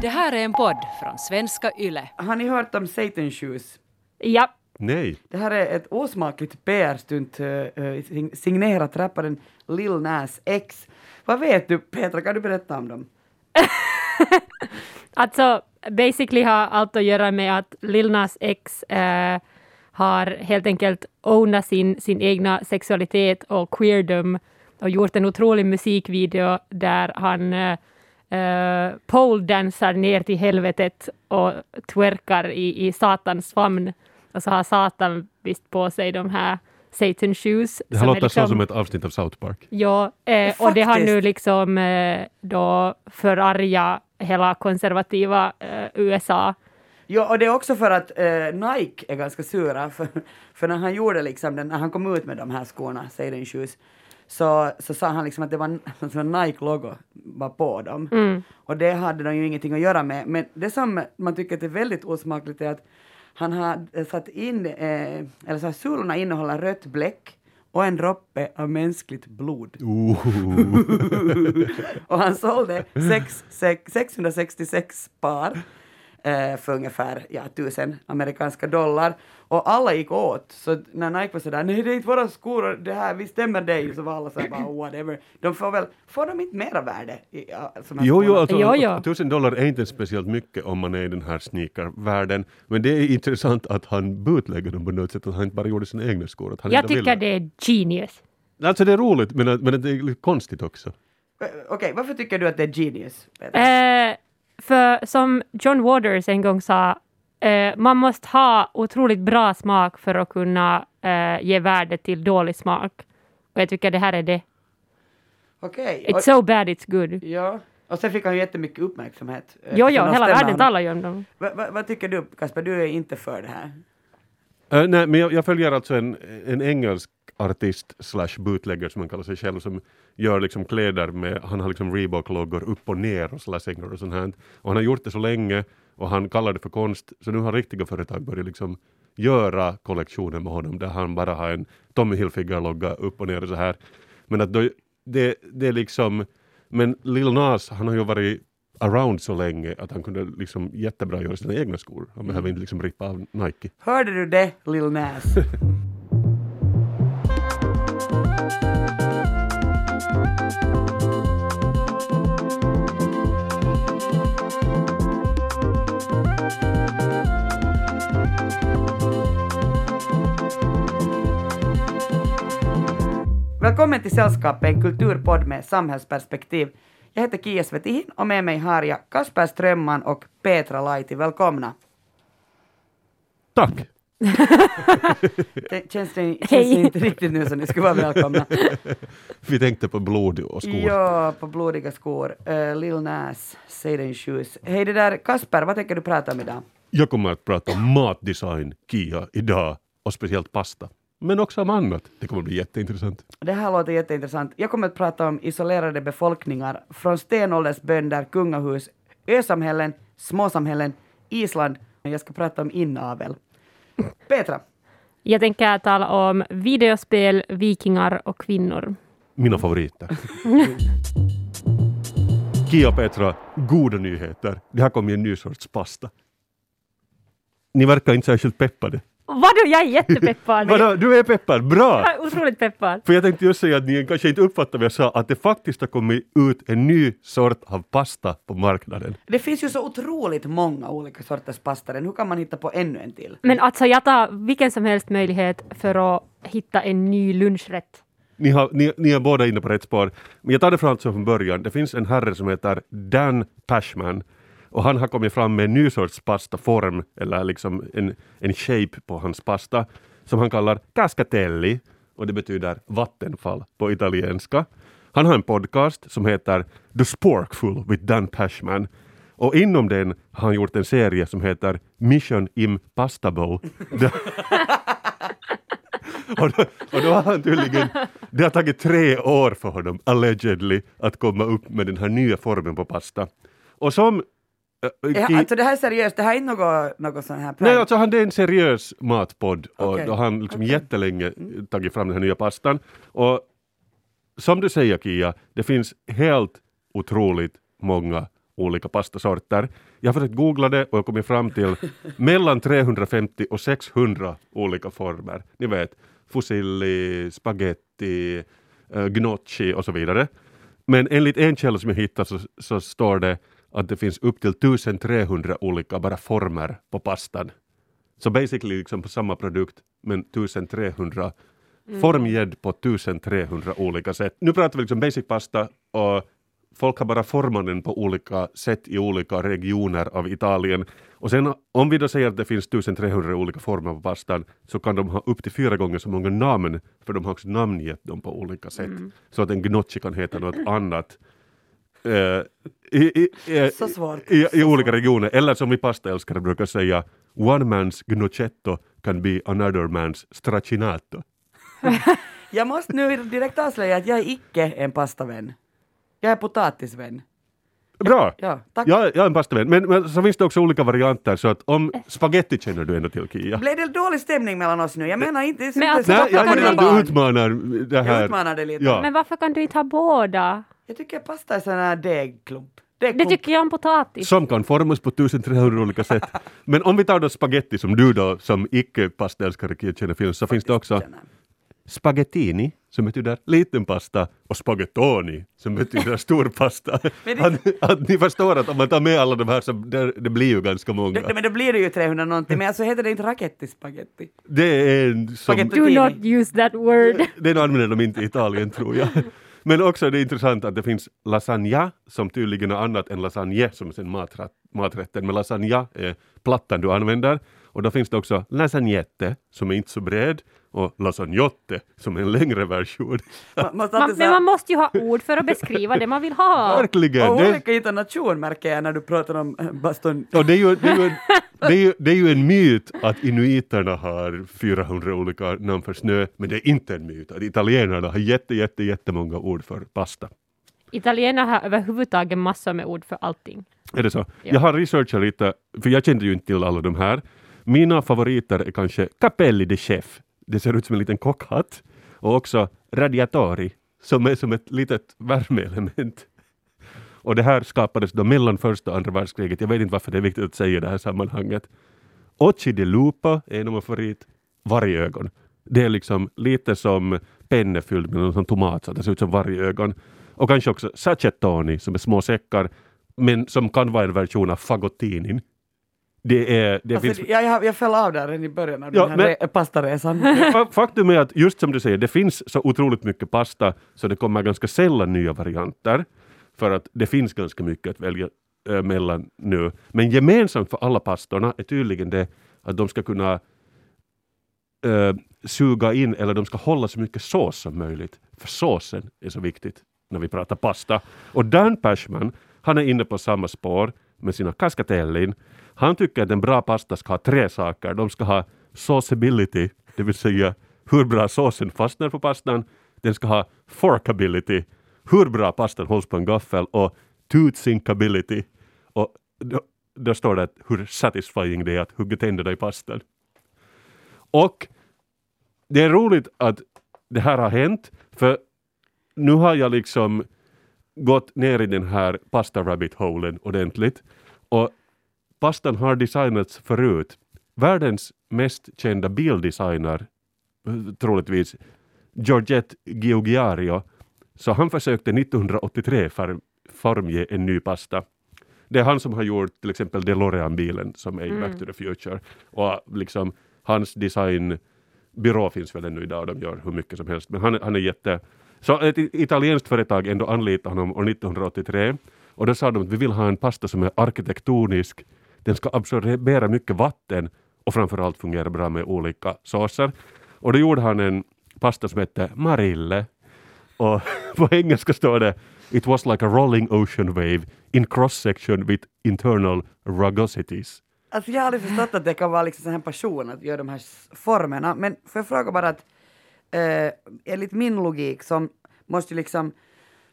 Det här är en podd från svenska YLE. Har ni hört om Satan Shoes? Ja, Nej. Det här är ett osmakligt PR-stunt uh, signerat rapparen Lil Nas X. Vad vet du, Petra, kan du berätta om dem? alltså basically har allt att göra med att Lil Nas X eh, har helt enkelt ownat sin, sin egna sexualitet och queerdom och gjort en otrolig musikvideo där han eh, uh, poledansar ner till helvetet och twerkar i, i Satans famn. Och så har Satan visst på sig de här Satan shoes. Det här låter liksom, som ett avsnitt av South Park. Ja, eh, och det har nu liksom eh, då förarga hela konservativa eh, USA. Ja, och det är också för att eh, Nike är ganska sura, för, för när han gjorde liksom den, när han kom ut med de här skorna, Satan Shoes, så, så sa han liksom att det var en en Nike-logo var på dem. Mm. Och det hade de ju ingenting att göra med. Men det som man tycker är väldigt osmakligt är att han har satt in, eh, eller så här, sulorna innehåller rött bläck och en droppe av mänskligt blod. och han sålde sex, sex, 666 par eh, för ungefär ja, 1000 amerikanska dollar. Och alla gick åt. Så när Nike var sådär, nej det är inte våra skor, det här, vi stämmer dig, så var alla såhär bara whatever. De får väl, får de inte mera värde? I, som Jo, jo, alltså, Jo, jo. tusen dollar är inte speciellt mycket om man är i den här sneakervärlden. Men det är intressant att han bootlägger dem på något sätt, att han inte bara gjorde sina egna skor. Att han Jag inte ville. tycker det är genius. Alltså det är roligt, men, men det är lite konstigt också. Eh, Okej, varför tycker du att det är genius? Eh, för som John Waters en gång sa, eh, man måste ha otroligt bra smak för att kunna eh, ge värde till dålig smak. Och jag tycker det här är det. Okej. It's och- so bad it's good. Ja. Och sen fick han ju jättemycket uppmärksamhet. eh, Jo, för jo, hela världen talar ju om dem. Va, va, vad tycker du, Kasper? Du är inte för det här. Eh, nej, men jag, jag följer alltså en, en engelsk artist slash bootlegger som han kallar sig själv som gör liksom kläder med, han har liksom Reebok-loggor upp och ner och slashingar och sånt här. Och han har gjort det så länge och han kallar det för konst så nu har riktiga företag börjat liksom göra kollektioner med honom där han bara har en Tommy Hilfiger-logga upp och ner så här. Men att då, det, det är liksom, men Lil Nas han har ju varit around så länge att han kunde liksom jättebra göra sina egna skor. Han behöver inte liksom rippa av Nike. Hörde du det, Lil Nas? Välkommen till Sällskapet, en kulturpodd med samhällsperspektiv. Jag heter Kia Svetihin och med mig har jag Kasper Strömman och Petra Laiti. Välkomna. Tack! Det känns det, känns det inte riktigt nu som ni skulle vara välkomna. Vi tänkte på blod och skor. Ja, på blodiga skor. Uh, Lil Nas, Satan Shoes. Hej det där, Kasper, vad tänker du prata om idag? Jag kommer att prata om matdesign, Kia, idag och speciellt pasta. Men också om annat. Det kommer att bli jätteintressant. Det här låter jätteintressant. Jag kommer att prata om isolerade befolkningar från stenåldersbönder, kungahus, ösamhällen, småsamhällen, Island. Jag ska prata om inavel. Petra, Jag tänker tala om videospel, vikingar och kvinnor. Mina favoriter. Kia Petra, goda nyheter. Det har kommit en ny sorts pasta. Ni verkar inte särskilt peppade. Vadå, jag är jättepeppad! Vadå, du är peppad? Bra! Jag är otroligt peppad. För jag tänkte just säga att ni kanske inte uppfattade vad jag sa, att det faktiskt har kommit ut en ny sort av pasta på marknaden. det finns ju så otroligt många olika sorters pastor. Hur kan man hitta på ännu en till? Men alltså jag tar vilken som helst möjlighet för att hitta en ny lunchrätt. Ni, har, ni, ni är båda inne på rätt spår. Men jag tar det från, alltså från början. Det finns en herre som heter Dan Pashman och han har kommit fram med en ny sorts pastaform, eller liksom en, en shape på hans pasta, som han kallar cascatelli, och det betyder vattenfall på italienska. Han har en podcast som heter The Sporkful with Dan Pashman, och inom den har han gjort en serie som heter Mission Impastable. Och då, och då har han tydligen, det har tagit tre år för honom, allegedly, att komma upp med den här nya formen på pasta. Och som... Ja, alltså det här är seriöst, det här är inte något, något sån här Nej, alltså han det är en seriös matpodd och då har han liksom jättelänge tagit fram den här nya pastan. Och som du säger Kia, det finns helt otroligt många olika pastasorter. Jag har försökt googla det och jag kommit fram till mellan 350 och 600 olika former. Ni vet, fusilli, spaghetti, eh, gnocchi och så vidare. Men enligt en källa som jag hittade så, så står det att det finns upp till 1300 olika bara former på pastan. Så basically liksom på samma produkt men 1300 formgedd på 1300 olika sätt. Nu pratar vi liksom basic pasta och folk har bara format den på olika sätt i olika regioner av Italien. Och sen om vi då säger att det finns 1300 olika former på pastan så kan de ha upp till fyra gånger så många namn för de har också namngett dem på olika sätt. Så att en gnocchi kan heta något annat i, i, i, i, i olika regioner. Eller som vi pastaälskare brukar säga, one man's gnocetto can be another man's stracinato. Jag måste nu direkt avslöja att jag är icke en pastavän. Jag är potatisvän. Bra! Ja, tack. Jag, jag är en pastavän. Men, men så finns det också olika varianter så att om spaghetti känner du ändå till Kia. Blev det dålig stämning mellan oss nu? Jag menar inte... Men alltså, Nej, jag menar du- utmanar det här. Jag utmanar dig lite. Ja. Men varför kan du inte ha båda? Jag tycker pasta är sån här degklump. Det tycker jag om potatis. Som kan formas på 1300 olika sätt. Men om vi tar då spaghetti som du då som icke-pastaälskare Kia känner till så finns det också spaghettini som betyder liten pasta och spaghettoni som betyder stor pasta. Det- att, att ni förstår att om man tar med alla de här så det, det blir ju ganska många. Det, men då blir det ju 300 någonting, men alltså heter det inte raketti-spagetti? Det är en som, Spaghetti. Do not use that word. den använder de inte i Italien tror jag. Men också är det intressant att det finns lasagna som tydligen är annat än lasagne som är sen maträtt, maträtten. Men lasagna är plattan du använder. Och då finns det också lasagnette som är inte så bred och lasagnotte som en längre version. Man, Man, men man måste ju ha ord för att beskriva det man vill ha. Verkligen! och Det, olika intonation märker jag när du pratar om eh, baston. och det, är ju, det, är ju en, det, är ju, det är ju en myt att inuiterna har 400 olika namn för snö, men det är inte en myt att italienarna har jätte, jätte, jättemånga ord för pasta. Italienare har överhuvudtaget massor med ord för allting. Är det så? Jag har researchat lite, för jag kände ju inte till alla de här. Mina favoriter är kanske Capelli de Chef. Det ser ut som en liten kockhatt. Och också Radiatori, som är som ett litet värmeelement. Och det här skapades då mellan första och andra världskriget. Jag vet inte varför det är viktigt att säga i det här sammanhanget. Ochi de lupo är en av mina favorit. Vargögon. Det är liksom lite som penne fylld med någon sån tomat så det ser ut som vargögon. Och kanske också sacchettoni som är små säckar men som kan vara en version av fagottinin. Det är, det Alltså, finns, jag, jag, föll av där redan i början av Ja, den här men- re- pastaresan. Fa- Faktum är att just som du säger, det finns så otroligt mycket pasta så det kommer ganska sällan nya varianter. För att det finns ganska mycket att välja eh, mellan nu. Men gemensamt för alla pastorna är tydligen det att de ska kunna eh, suga in eller de ska hålla så mycket sås som möjligt. För såsen är så viktigt när vi pratar pasta. Och Dan Pashman, han är inne på samma spår med sina cascatellin. Han tycker att en bra pasta ska ha tre saker. De ska ha sauceability, det vill säga hur bra såsen fastnar på pastan. Den ska ha forkability, hur bra pastan hålls på en gaffel och toothsinkability. Och då, då står det att hur satisfying det är att hugga tänderna i pastan. Och det är roligt att det här har hänt, för nu har jag liksom gått ner i den här pasta rabbit holen ordentligt. Och pastan har designats förut. Världens mest kända bildesigner, troligtvis Giorgette Giugiaro, så han försökte 1983 för, formge en ny pasta. Det är han som har gjort till exempel DeLorean-bilen som är i Back to the Future. Och liksom hans designbyrå finns väl ännu idag och de gör hur mycket som helst. Men han, är- han är jätte... Så ett italienskt företag ändå anlitade honom år 1983 och då sa de att vi vill ha en pasta som är arkitektonisk, den ska absorbera mycket vatten och framförallt fungera bra med olika såser. Och då gjorde han en pasta som hette Marille och på engelska står det It was like a rolling ocean wave in cross section with internal rugosities. Alltså jag har aldrig förstått att det kan vara liksom en här passion att göra de här formerna, men får jag fråga bara att eh, enligt min logik som måste ju liksom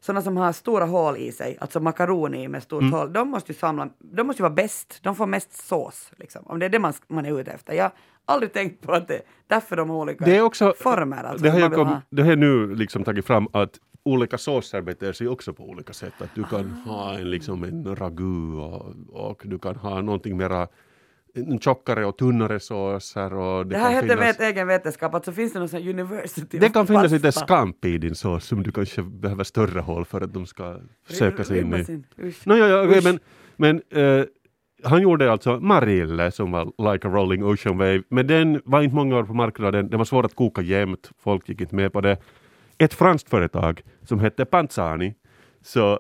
sådana som har stora hål i sig, alltså makaroni med stort Mm. hål, de måste ju samla, de måste ju vara bäst, de får mest sås, liksom, om det är det man, man är ute efter. Jag har aldrig tänkt på att det därför de har olika Det är också, former. Alltså, det, har jag kom, ha. det har jag nu liksom tagit fram att olika såser beter sig också på olika sätt. Att du kan ha en, liksom en ragu och, och du kan ha någonting mera tjockare och tunnare såser. Och Det här kan heter finnas- vet, egen vetenskap, alltså finns det någon sån här university det kan finnas lite scampi i din sås som du kanske behöver större hål för att de ska söka sig in i. No, ja, Usch. men men eh, han gjorde alltså Marille som var Like a Rolling Ocean Wave, men den var inte många år på marknaden, den var svår att koka jämt, folk gick inte med på det. Ett franskt företag som hette Panzani, så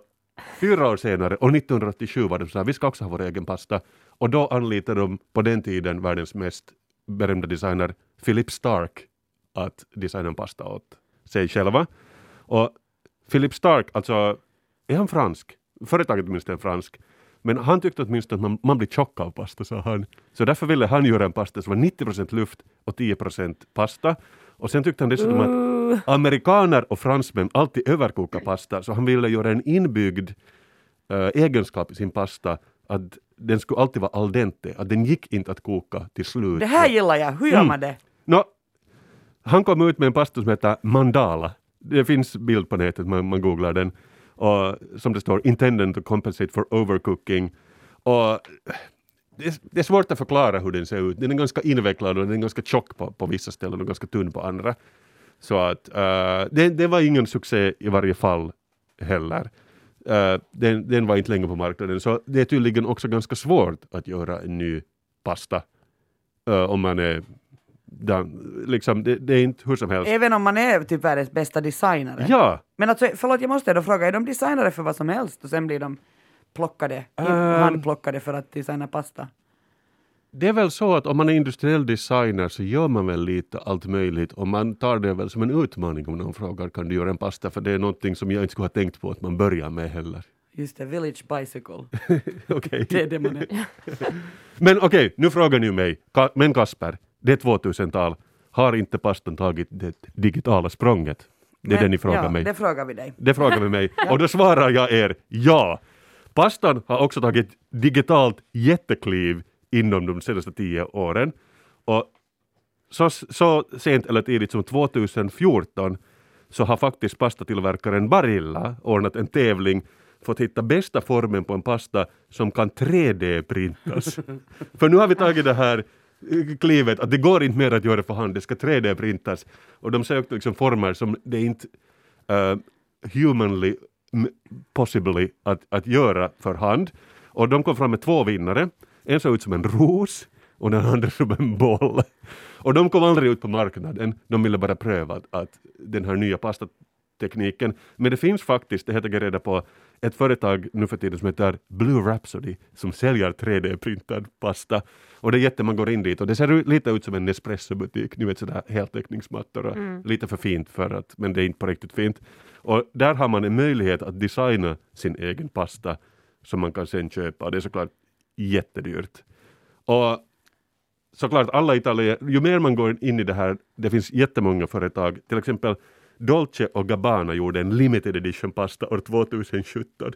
fyra år senare, och 1987 var de så här, vi ska också ha vår egen pasta, och då anlitade de på den tiden världens mest berömda designer Philip Stark att designa en pasta åt sig själva. Och Philip Stark, alltså, är han fransk? Företaget åtminstone är fransk. Men han tyckte åtminstone att man, man blir tjock av pasta, sa han. Så därför ville han göra en pasta som var 90% luft och 10% pasta. Och sen tyckte han dessutom att amerikaner och fransmän alltid överkokar pasta, så han ville göra en inbyggd eh, egenskap i sin pasta att den skulle alltid vara al dente, att den gick inte att koka till slut. Det här gillar jag, hur gör Mm. man det? Nå, han kom ut med en pasta som heter Mandala. Det finns bild på nätet, man, man googlar den. Och, som det står, intended to compensate for overcooking. Och, det, är, det är svårt att förklara hur den ser ut. Den är ganska invecklad och den är ganska tjock på, på vissa ställen och ganska tunn på andra. Så att uh, det, det var ingen succé i varje fall heller. Eh, den, den var inte länge på marknaden, så det är tydligen också ganska svårt att göra en ny pasta eh, om man är dan, liksom, det, det är inte hur som helst. Även om man är typ världens bästa designare. Ja, Men alltså, förlåt, jag måste då fråga, är de designare för vad som helst och sen blir de plockade, Ehm. handplockade för att designa pasta? Det är väl så att om man är industriell designer så gör man väl lite allt möjligt och man tar det väl som en utmaning om någon frågar kan du göra en pasta för det är någonting som jag inte skulle ha tänkt på att man börjar med heller. Just det, Village Bicycle. Okej. Det är det man är. Men okej, nu frågar ni mig, Ka- men Kasper, det är 2000-tal, har inte pastan tagit det digitala språnget? Det är Men- det ni frågar ja, mig. Det frågar vi dig. Det frågar vi mig. Och då svarar jag er ja. Pastan har också tagit digitalt jättekliv inom de senaste tio åren. Och så, så sent eller tidigt som 2014 så har faktiskt pastatillverkaren Barilla ordnat en tävling för att hitta bästa formen på en pasta som kan 3D-printas. för nu har vi tagit det här eh, klivet att det går inte mer att göra för hand, det ska 3D-printas. Och de sökte liksom former som det inte uh, humanly possibly att, att göra för hand. Och de kom fram med två vinnare. En såg ut som en ros och den andra som en boll. Och de kom aldrig ut på marknaden. De ville bara pröva att, att den här nya pastatekniken. Men det finns faktiskt, det heter jag reda på, ett företag nu för tiden som heter Blue Rhapsody som säljer 3D-printad pasta. Och det är jätte, man går in dit och det ser lite ut som en Nespresso-butik, ni vet sådär heltäckningsmattor och lite för fint för att, men det är inte på riktigt fint. Och där har man en möjlighet att designa sin egen pasta som man kan sen köpa det är såklart jättedyrt. Och såklart alla italienare, ju mer man går in i det här, det finns jättemånga företag, till exempel Dolce och Gabbana gjorde en limited edition pasta år 2017.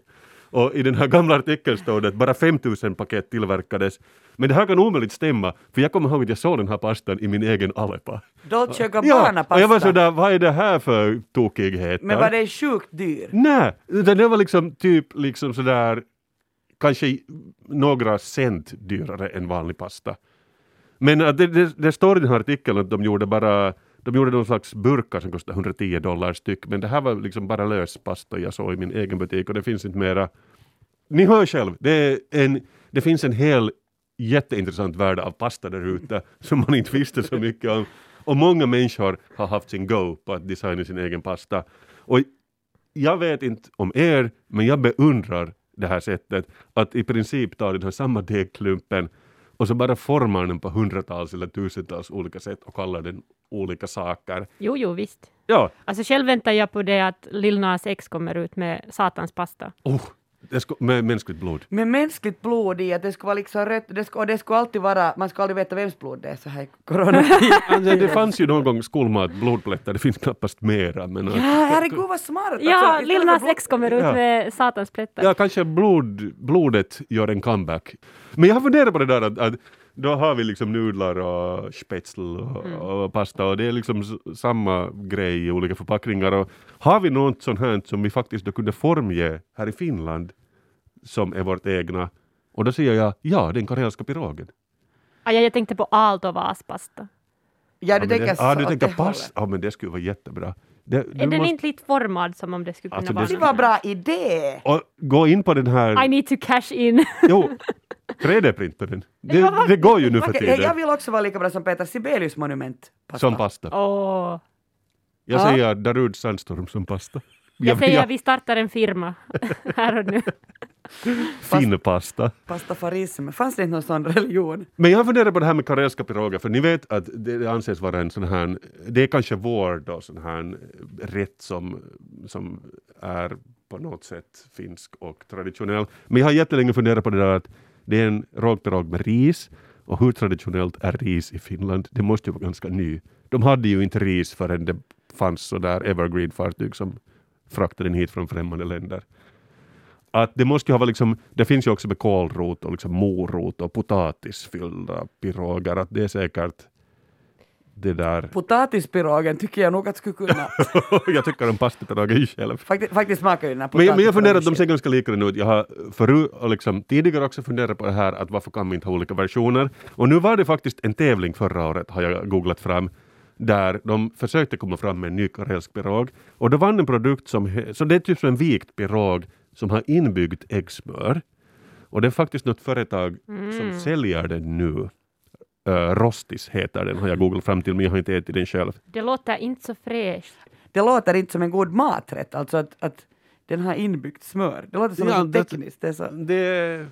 Och i den här gamla artikeln står det att bara 5000 paket tillverkades. Men det här kan omöjligt stämma, för jag kommer ihåg att jag såg den här pastan i min egen Aleppa. Dolce Gabbana Ja, pasta. och jag var sådär, vad är det här för tokigheter? Men var det sjukt dyr? Nej, det var liksom typ liksom sådär kanske några cent dyrare än vanlig pasta. Men äh, det, det, det står i den här artikeln att de gjorde bara de gjorde någon slags burkar som kostade 110 dollar styck, men det här var liksom bara lös pasta jag såg i min egen butik och det finns inte mera. Ni hör själv, det, är en, det finns en hel jätteintressant värld av pasta där ute som man inte visste så mycket om. Och många människor har haft sin go på att designa sin egen pasta. Och jag vet inte om er, men jag beundrar det här sättet att i princip ta den här samma degklumpen och så bara formar den på hundratals eller tusentals olika sätt och kallar den olika saker. Jo, jo, visst. Ja, Alltså själv väntar jag på det att Lil Nas X kommer ut med satans pasta. oh, det ska, med mänskligt blod. Med mänskligt blod i, att det ska vara liksom rött, det ska, och det ska alltid vara, man ska aldrig veta vems blod det är så här i coronatid. Alltså, det fanns ju någon gång skolmat, blodplättar, det finns knappast mera. Men ja, att, herregud vad smart! Ja, Alltså, Lil Nas blod- X kommer ut Ja. med satans plättar. ja, kanske blod, blodet gör en comeback. Men jag har funderat på det där att, att då har vi liksom nudlar och spetsel och, Mm. och pasta och det är liksom samma grej i olika förpackningar. Och har vi något sånt här som vi faktiskt då kunde formge här i Finland som är vårt egna? Och då säger jag ja, den karelska pirogen. Ah, ja, jag tänkte på altovaspasta. Ja, Ja, du men tänker det, så ah, du tänker pass? Ja, men det skulle vara jättebra. Det, Är den måste- inte lite formad som om det skulle kunna Alltså, vara? det- var en bra idé! och gå in på den här... I need to cash in. Jo, 3D-printa den. Det, Ja, vad- det går ju nu för tiden. jag vill också vara lika bra som Peter Sibelius monument. Pasta. Som pasta. Åh. Jag Ja. säger Darude Sandstorm som pasta. Jag säger att vi startar en firma här och nu. fin pasta. Pastafarism. Fanns det inte någon sån religion? Men jag funderar på det här med karelska piroger, för ni vet att det, anses vara en sån här, det är kanske vår då, sån här rätt som, som är på något sätt finsk och traditionell. Men jag har jättelänge funderat på det där att det är en rågpirog med ris och hur traditionellt är ris i Finland? Det måste ju vara ganska ny. De hade ju inte ris förrän det fanns så där evergreen-fartyg som fraktade den hit från främmande länder. Att det måste ju ha varit liksom, det finns ju också med kålrot och liksom morot och potatis fyllda piroger, att det är säkert det där. Potatispirogen tycker jag nog att skulle kunna. jag tycker om pastapiroger själv. Faktiskt smakar ju den här Men, jag- men jag funderar att de ser ganska likadana ut. Jag har förut och liksom tidigare också funderat på det här att varför kan vi inte ha olika versioner? Och nu var det faktiskt en tävling förra året, har jag googlat fram, där de försökte komma fram med en ny karelsk pirog. Och då vann en produkt som, så det är typ som en vikt pirog som har inbyggt äggsmör. Och det är faktiskt något företag som säljer den nu. Uh, Rostis heter den, har jag googlat fram till, men jag har inte ätit den själv. Det låter inte så fräscht. Det låter inte som en god maträtt, alltså att, att den har inbyggt smör. Det låter som Ja, något det- tekniskt. Det är så. Det,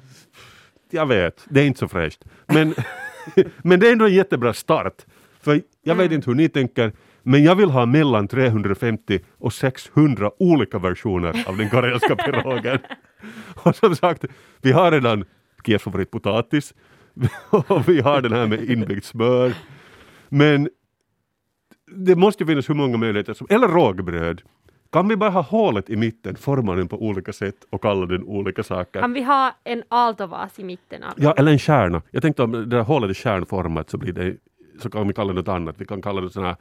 jag vet, det är inte så fräscht. Men, men det är ändå en jättebra start. För jag vet inte hur ni tänker, men jag vill ha mellan 350 och 600 olika versioner av den karelska pirogen. och som sagt, vi har redan Kievs favoritpotatis och vi har den här med inbyggt smör. Men det måste ju finnas hur många möjligheter som, eller rågbröd. Kan vi bara ha hålet i mitten, forma den på olika sätt och kalla den olika saker? Kan vi ha en altovas i mitten av Ja, eller en kärna. Jag tänkte om det där hålet är kärnformat så blir det, så kan vi kalla det något annat. Vi kan kalla det sån här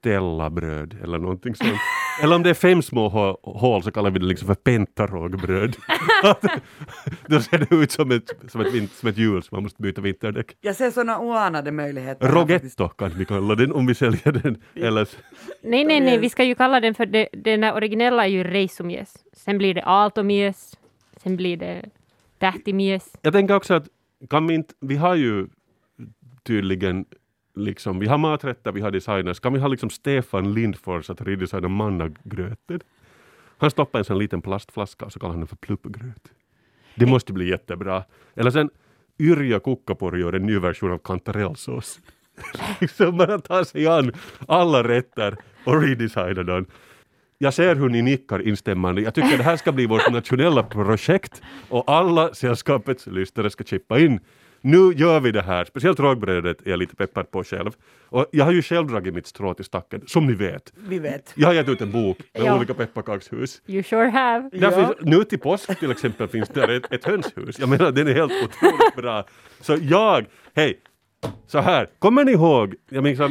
Stellabröd eller någonting sånt. eller om det är fem små hå- hål så kallar vi det liksom för pentarågbröd. Då ser det ut som ett, som ett, som ett hjul som man måste byta vinterdäck. Jag ser sådana oanade möjligheter. Rogetto kan vi kalla den om vi säljer den. Eller, Nej, nej, nej, vi ska ju kalla den för det, den originella är ju reisomies. Sen blir det aaltomies. Sen blir det tähtimies. jag tänker också att kan vi inte, vi har ju tydligen liksom, vi har maträtter, vi har designers. Kan vi ha liksom Stefan Lindfors att redesigna mannagröten? Han stoppar en sån liten plastflaska och så kallar han den för pluppgröt. Det måste bli jättebra. Eller sen Yrjö Kukkapori gör en ny version av kantarellsås. liksom bara ta sig an alla rätter och redesigna den. Jag ser hur ni nickar instämmande. Jag tycker det här ska bli vårt nationella projekt och alla sällskapets lyssnare ska chippa in. Nu gör vi det här. Speciellt rågbrödet är jag lite peppad på själv. Och jag har ju själv dragit mitt strå till stacken, som ni vet. Vi vet. Jag har gett ut en bok med Ja. olika pepparkakshus. You sure have. Där Ja. finns, nu till påsk till exempel finns där ett, ett hönshus. Jag menar den är helt otroligt bra. Så jag, hej, så här, kommer ni ihåg, jag, att-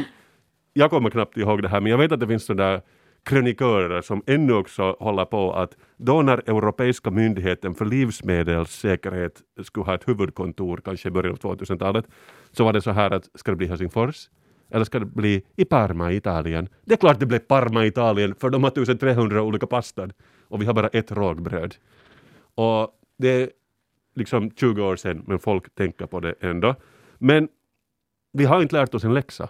jag kommer knappt ihåg det här men jag vet att det finns sådana där krönikörer som ännu också håller på att då när Europeiska myndigheten för livsmedelssäkerhet skulle ha ett huvudkontor kanske i början av 2000-talet så var det så här att ska det bli Helsingfors eller ska det bli i Parma i Italien? Det är klart det blev Parma i Italien för de har 1300 olika pastan och vi har bara ett rågbröd. Och det är liksom 20 år sedan men folk tänker på det ändå. Men vi har inte lärt oss en läxa.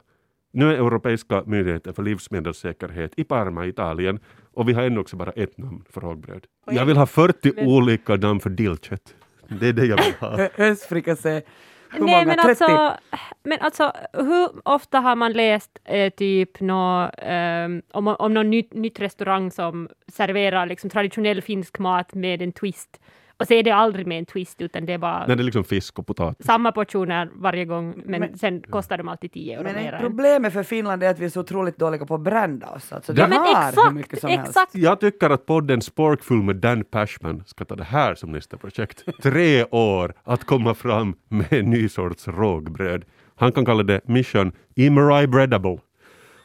Nu är Europeiska myndigheten för livsmedelssäkerhet i Parma, Italien och vi har ännu också bara ett namn för rågbröd. Jag vill ha 40 Men- olika namn för dillkött. Det är det jag vill ha. Höstfrikassé. Hur Nej, många? men 30? alltså, men alltså, hur ofta har man läst eh, typ nå, ehm, om, om någon nytt, nytt restaurang som serverar liksom traditionell finsk mat med en twist Och så är det aldrig med en twist, utan det är bara Nej, det är liksom fisk och potatis. samma portioner varje gång, men, Men- sen kostar de alltid 10 euro Men mer. problemet för Finland är att vi är så otroligt dåliga på att brända oss. Alltså, Ja, men exakt, mycket som helst. exakt! Jag tycker att podden Sporkfull med Dan Pashman ska ta det här som nästa projekt. Tre år att komma fram med en ny sorts rågbröd. Han kan kalla det Mission Emery Breadable.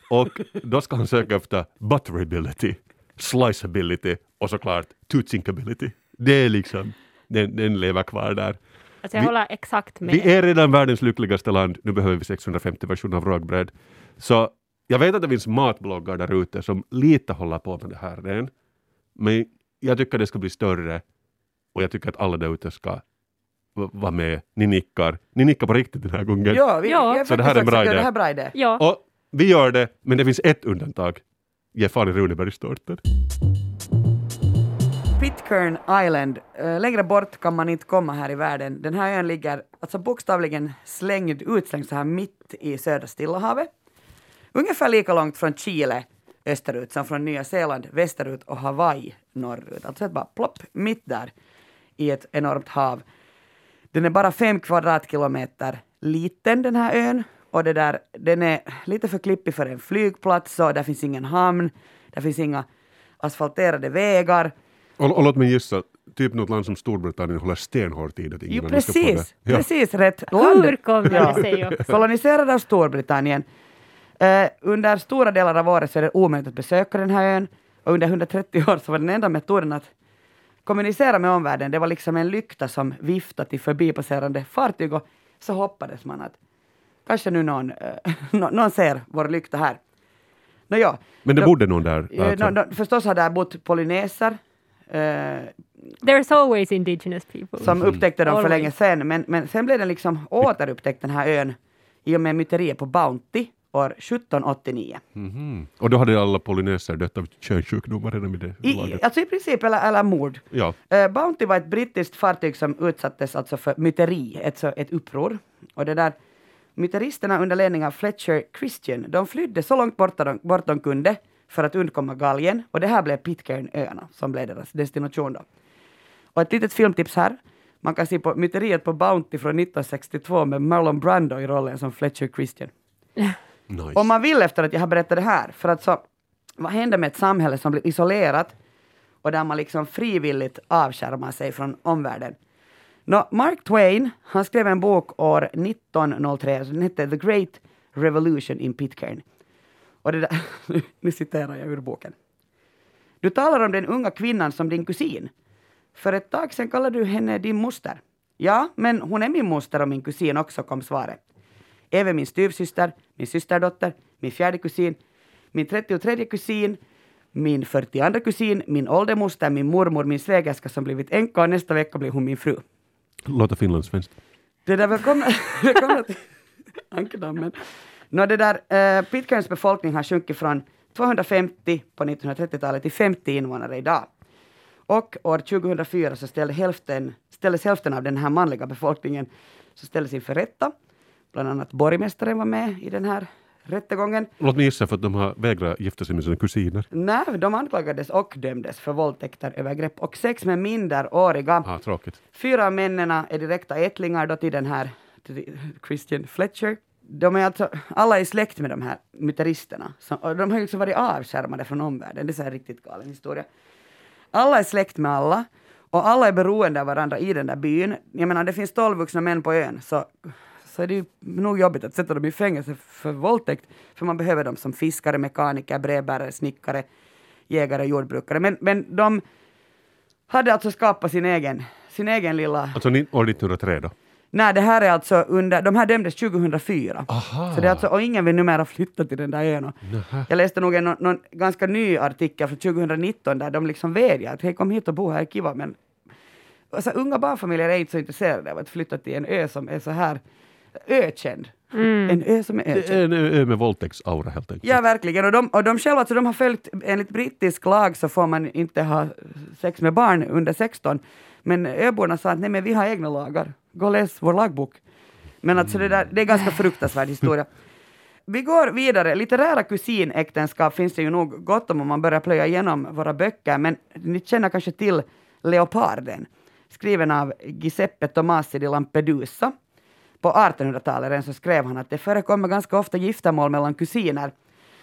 Och då ska han söka efter butterability, sliceability och såklart tootsinkability. Det är liksom, den, den lever kvar där. Alltså jag Vi- håller exakt med. Vi är redan världens lyckligaste land, nu behöver vi 650 versioner av rågbröd. Så jag vet att det finns matbloggar där ute som lite håller på med det här redan. Men jag tycker det ska bli större och jag tycker att alla där ute ska vara med. Ni nickar. Ni nickar på riktigt den här gången. Ja, vi, Ja. Så det här är en bra idé. Det här är bra idé. Ja, Och vi gör det, men det finns ett undantag. Ge fan i Runebergstårtan. Pitcairn Island, eh, längre bort kan man inte komma här i världen. Den här ön ligger alltså bokstavligen slängd, utslängd så här mitt i södra Stilla havet. Ungefär lika långt från Chile österut som från Nya Zeeland västerut och Hawaii norrut. Alltså ett bara plopp mitt där i ett enormt hav. Den är bara fem kvadratkilometer liten den här ön och det där, den är lite för klippig för en flygplats och där finns ingen hamn, där finns inga asfalterade vägar. Och, och låt mig gissa, typ något land som Storbritannien håller stenhårt i det. Jo, precis, det. Ja. precis rätt land. hur Ja. det sig också? Koloniserad av Storbritannien. Eh, under stora delar av året så är det omöjligt att besöka den här ön och under 130 år så var den enda metoden att kommunicera med omvärlden, det var liksom en lykta som viftade till förbipasserande fartyg och så hoppades man att kanske nu någon, eh, nå- någon ser vår lykta här. Nåja, Men det då- bodde någon där? eh, alltså. nå- nå- förstås har där bott polyneser There's always indigenous people. som upptäckte dem för Always. länge sedan. Men, men sen blev den liksom återupptäckt den här ön i och med myteriet på Bounty år 1789. Mhm. Och då hade alla polyneser dött av könssjukdomar redan vid det I, laget? alltså i princip, eller, eller mord. Ja. Eh, Bounty var ett brittiskt fartyg som utsattes alltså för myteri, ett, så, ett uppror. Och det där, myteristerna under ledning av Fletcher Christian, de flydde så långt bort de, bort de kunde för att undkomma galgen. Och det här blev Pitcairn-öarna som blev deras destination då. Och ett litet filmtips här. Man kan se på myteriet på Bounty från 1962 med Marlon Brando i rollen som Fletcher Christian. Nice. Om man vill efter att jag har berättat det här, för att så, vad händer med ett samhälle som blir isolerat och där man liksom frivilligt avskärmar sig från omvärlden? Nå, Mark Twain, han skrev en bok år 1903, så den hette The Great Revolution in Pitcairn. Och det där, nu citerar jag ur boken. Du talar om den unga kvinnan som din kusin. För ett tag sedan kallade du henne din moster. Ja, men hon är min moster och min kusin också, kom svaret. Även min styvsyster, min systerdotter, min fjärde kusin, min 33 kusin, min 42 kusin, min åldermoster, min mormor, min svägerska som blivit änka och nästa vecka blir hon min fru. Låter finlandssvenskt. Det där välkomna, välkomna till Ankedammen. Nå, det där, eh, Pitcairns befolkning har sjunkit från 250 på 1930-talet till 50 invånare idag. Och år 2004 så ställde hälften, ställdes hälften av den här manliga befolkningen så ställdes inför rätta. Bland annat borgmästaren var med i den här rättegången. Låt mig gissa för att de har vägrat gifta sig med sina kusiner. Nej, de anklagades och dömdes för våldtäkter, övergrepp och sex med minderåriga. Ah, tråkigt. Fyra av männen är direkta ättlingar då till den här till Christian Fletcher. De är alltså alla är släkt med de här myteristerna. Och de har ju liksom varit avskärmade från omvärlden. Det är en riktigt galen historia. Alla är släkt med alla och alla är beroende av varandra i den där byn. Jag menar, det finns tolv vuxna män på ön, så, så är det ju nog jobbigt att sätta dem i fängelse för våldtäkt, för man behöver dem som fiskare, mekaniker, brevbärare, snickare, jägare, jordbrukare. Men, men de hade alltså skapat sin egen, sin egen lilla... Alltså år 1903 då? Nej, det här är alltså under... De här dömdes 2004. Aha. Så det är alltså, och ingen vill numera flytta till den där ön. Nähä. Jag läste nog en någon, någon ganska ny artikel från 2019 där de liksom vädjar att hej kom hit och bo här, kiva men alltså, unga barnfamiljer är inte så intresserade av att flytta till en ö som är så här ökänd. En ö som är ökänd. en ö med våldtäktsaura helt enkelt. Ja, verkligen. Och de, och de själva, alltså, de har följt, enligt brittisk lag så får man inte ha sex med barn under 16. Men öborna sa att nej men vi har egna lagar. Gå och läs vår lagbok. Men alltså det, där, det är ganska fruktansvärd historia. Vi går vidare. Litterära kusinäktenskap finns det ju nog gott om om man börjar plöja igenom våra böcker, men ni känner kanske till Leoparden, skriven av Giuseppe Tomasi di Lampedusa. På 1800-talet så skrev han att det förekommer ganska ofta giftermål mellan kusiner.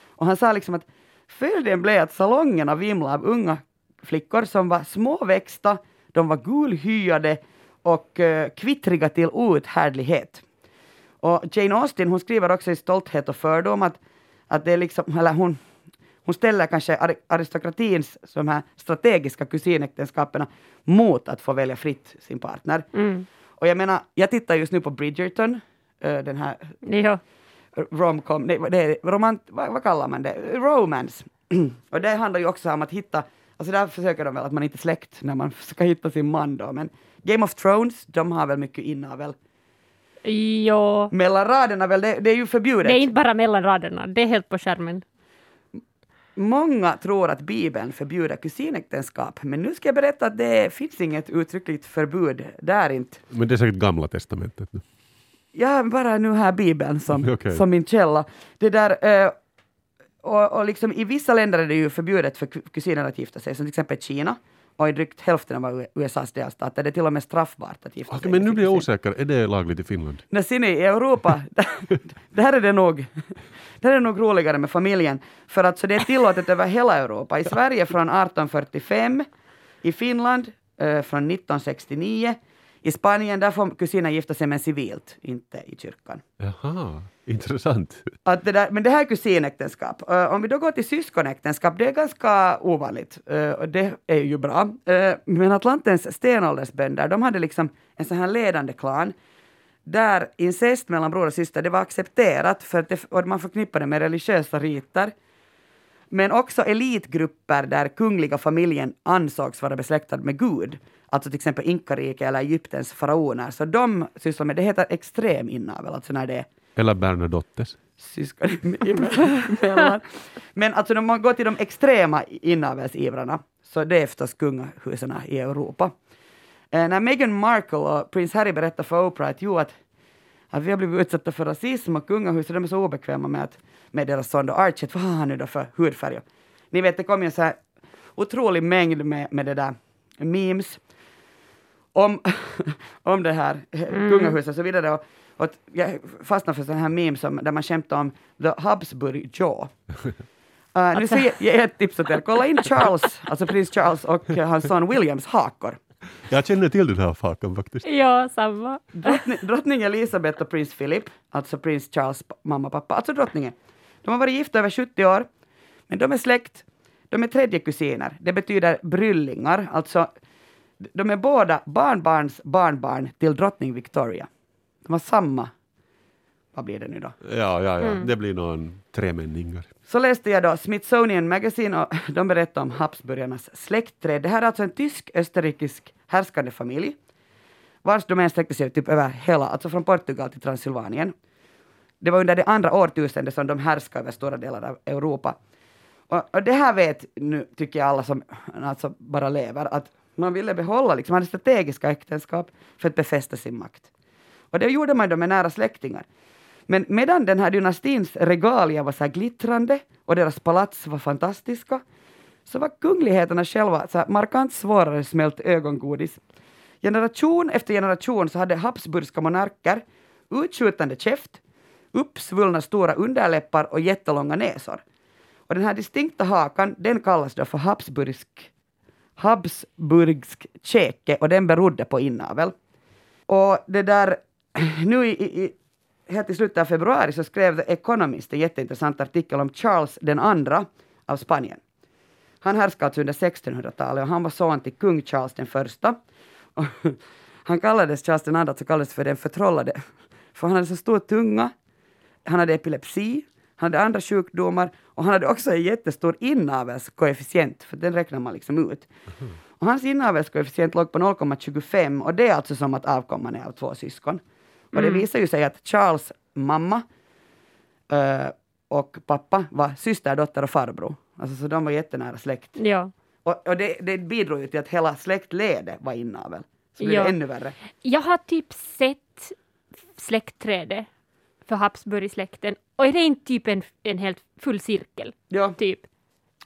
Och han sa liksom att följden blev att salongerna vimlade av unga flickor som var småväxta, de var gulhyade och eh, kvittriga till outhärdlighet. Och Jane Austen hon skriver också i Stolthet och fördom att, att det är liksom, eller hon, hon ställer kanske aristokratins de här strategiska kusinäktenskapen mot att få välja fritt sin partner. Mm. Och jag menar, jag tittar just nu på Bridgerton, uh, den här Ja. romcom, nej, det är romant, vad, vad kallar man det? Romance. och det handlar ju också om att hitta, alltså där försöker de väl att man inte är släkt när man ska hitta sin man då, men Game of Thrones, de har väl mycket inavel. Ja. Mellan raderna väl, det, det är ju förbjudet. Det är inte bara mellan raderna, det är helt på skärmen. Många tror att Bibeln förbjuder kusinäktenskap, men nu ska jag berätta att det finns inget uttryckligt förbud där inte. Men det är säkert gamla testamentet nu. Jag har bara nu här Bibeln som, Okej. som min källa. Det där, eh, och, och liksom, I vissa länder är det ju förbjudet för ku- kusiner att gifta sig, som till exempel Kina. Och i drygt hälften av USAs delstater det är till och med straffbart att gifta Okej, sig. men nu blir jag osäker. Är det lagligt i Finland? När sen i Europa, där är det nog, där är det nog roligare med familjen. För att så det är tillåtet över hela Europa. I Sverige från 1845, i Finland eh, från 1969, i Spanien där får kusiner gifta sig men civilt, inte i kyrkan. Jaha, intressant. Att det där, men det här är kusinäktenskap. Eh, om vi då går till syskonäktenskap, det är ganska ovanligt. eh, och det är ju bra. Eh, men Atlantens stenåldersbönder, de hade liksom en sån här ledande klan där incest mellan bror och syster, det var accepterat för att det, och man förknippade det med religiösa riter. Men också elitgrupper där kungliga familjen ansågs vara besläktad med Gud. Alltså till exempel Inkariket eller Egyptens faraoner. Så de sysslar med, det heter extrem inavel, alltså när det är Eller Bernadottes. syskon emellan. Men alltså om man går till de extrema inavelsivrarna, så det är förstås kungahusen i Europa. Eh, när Meghan Markle och prins Harry berättar för Oprah att, jo, att, att vi har blivit utsatta för rasism och kungahuset, de är så obekväma med, att, med deras son då Archie, vad har han nu då för hudfärg? Ni vet, det kom ju en så här otrolig mängd med, med det där memes om, om det här eh, kungahuset och så vidare. Och, och jag fastnade för sådana här memes som, där man skämtar om the Habsburg jaw. Uh, nu ska jag ge ett tips åt er. Kolla in Charles, alltså prins Charles och hans son Williams hakor. Jag känner till den här fakan faktiskt. Ja, samma. Drottning, drottning Elisabeth och prins Philip, alltså prins Charles mamma och pappa, alltså drottningen. De har varit gifta över 70 år, men de är släkt. De är tredje kusiner. Det betyder bryllingar, alltså de är båda barnbarns barnbarn till drottning Victoria. De har samma, vad blir det nu då? Ja, ja, ja. Det blir någon tremänningar. Så läste jag då Smithsonian Magazine och de berättade om Habsburgarnas släktträd. Det här är alltså en tysk-österrikisk härskande familj vars domän sträckte sig typ över hela, alltså från Portugal till Transylvanien. Det var under det andra årtusendet som de härskade över stora delar av Europa. Och, och det här vet nu, tycker jag alla som alltså bara lever, att man ville behålla, liksom, man hade strategiska äktenskap för att befästa sin makt. Och det gjorde man då med nära släktingar. Men medan den här dynastins regalier var så här glittrande och deras palats var fantastiska, så var kungligheterna själva så här markant svårare smält ögongodis. Generation efter generation så hade habsburgska monarker utskjutande käft, uppsvullna stora underläppar och jättelånga näsor. Och den här distinkta hakan, den kallas då för habsburgsk, habsburgsk käke och den berodde på inavel. Och det där, nu i, i- helt i slutet av februari så skrev The Economist en jätteintressant artikel om Charles den andra av Spanien. Han härskade alltså under 1600-talet och han var son till kung Charles den första. Han kallades Charles den andra, så kallades för den förtrollade. För han hade så stor tunga, han hade epilepsi, han hade andra sjukdomar och han hade också en jättestor inavelskoefficient, för den räknar man liksom ut. Och hans inavelskoefficient låg på 0,25 och det är alltså som att avkomman är av två syskon. Och det visar ju sig att Charles mamma eh, och pappa var syster, dotter och farbror. Alltså så de var jättenära släkt. Ja. Och, och det, det bidrog ju till att hela släktledet var inavel. Så blev Ja. det ännu värre. Jag har typ sett släktträdet för Habsburgsläkten och är det inte typ en, en helt full cirkel? Ja, Typ.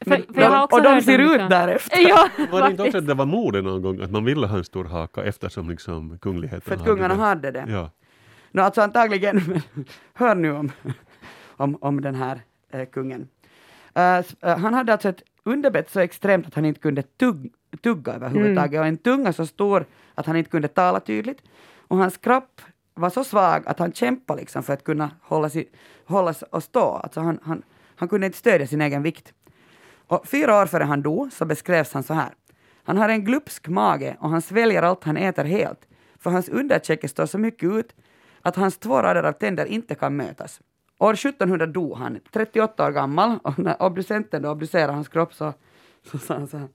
För, Men för jag har de, också och de hört ser ut liksom- därefter. Ja, Var det inte också att det var mode någon gång att man ville ha en stor haka eftersom liksom kungligheten För att kungarna det? hade det. Ja. No, alltså antagligen, hör nu om, om, om den här eh, kungen. Eh, han hade alltså ett underbett så extremt att han inte kunde tugg, tugga överhuvudtaget och en tunga så stor att han inte kunde tala tydligt. Och hans kropp var så svag att han kämpade liksom för att kunna hålla, sig, hålla sig och stå. Alltså han, han, han kunde inte stödja sin egen vikt. Och fyra år före han dog så beskrevs han så här. Han har en glupsk mage och han sväljer allt han äter helt, för hans underkäke står så mycket ut att hans två rader av tänder inte kan mötas. År 1700 dog han, 38 år gammal, och när obducenten då obducerade hans kropp så, så sa han så här.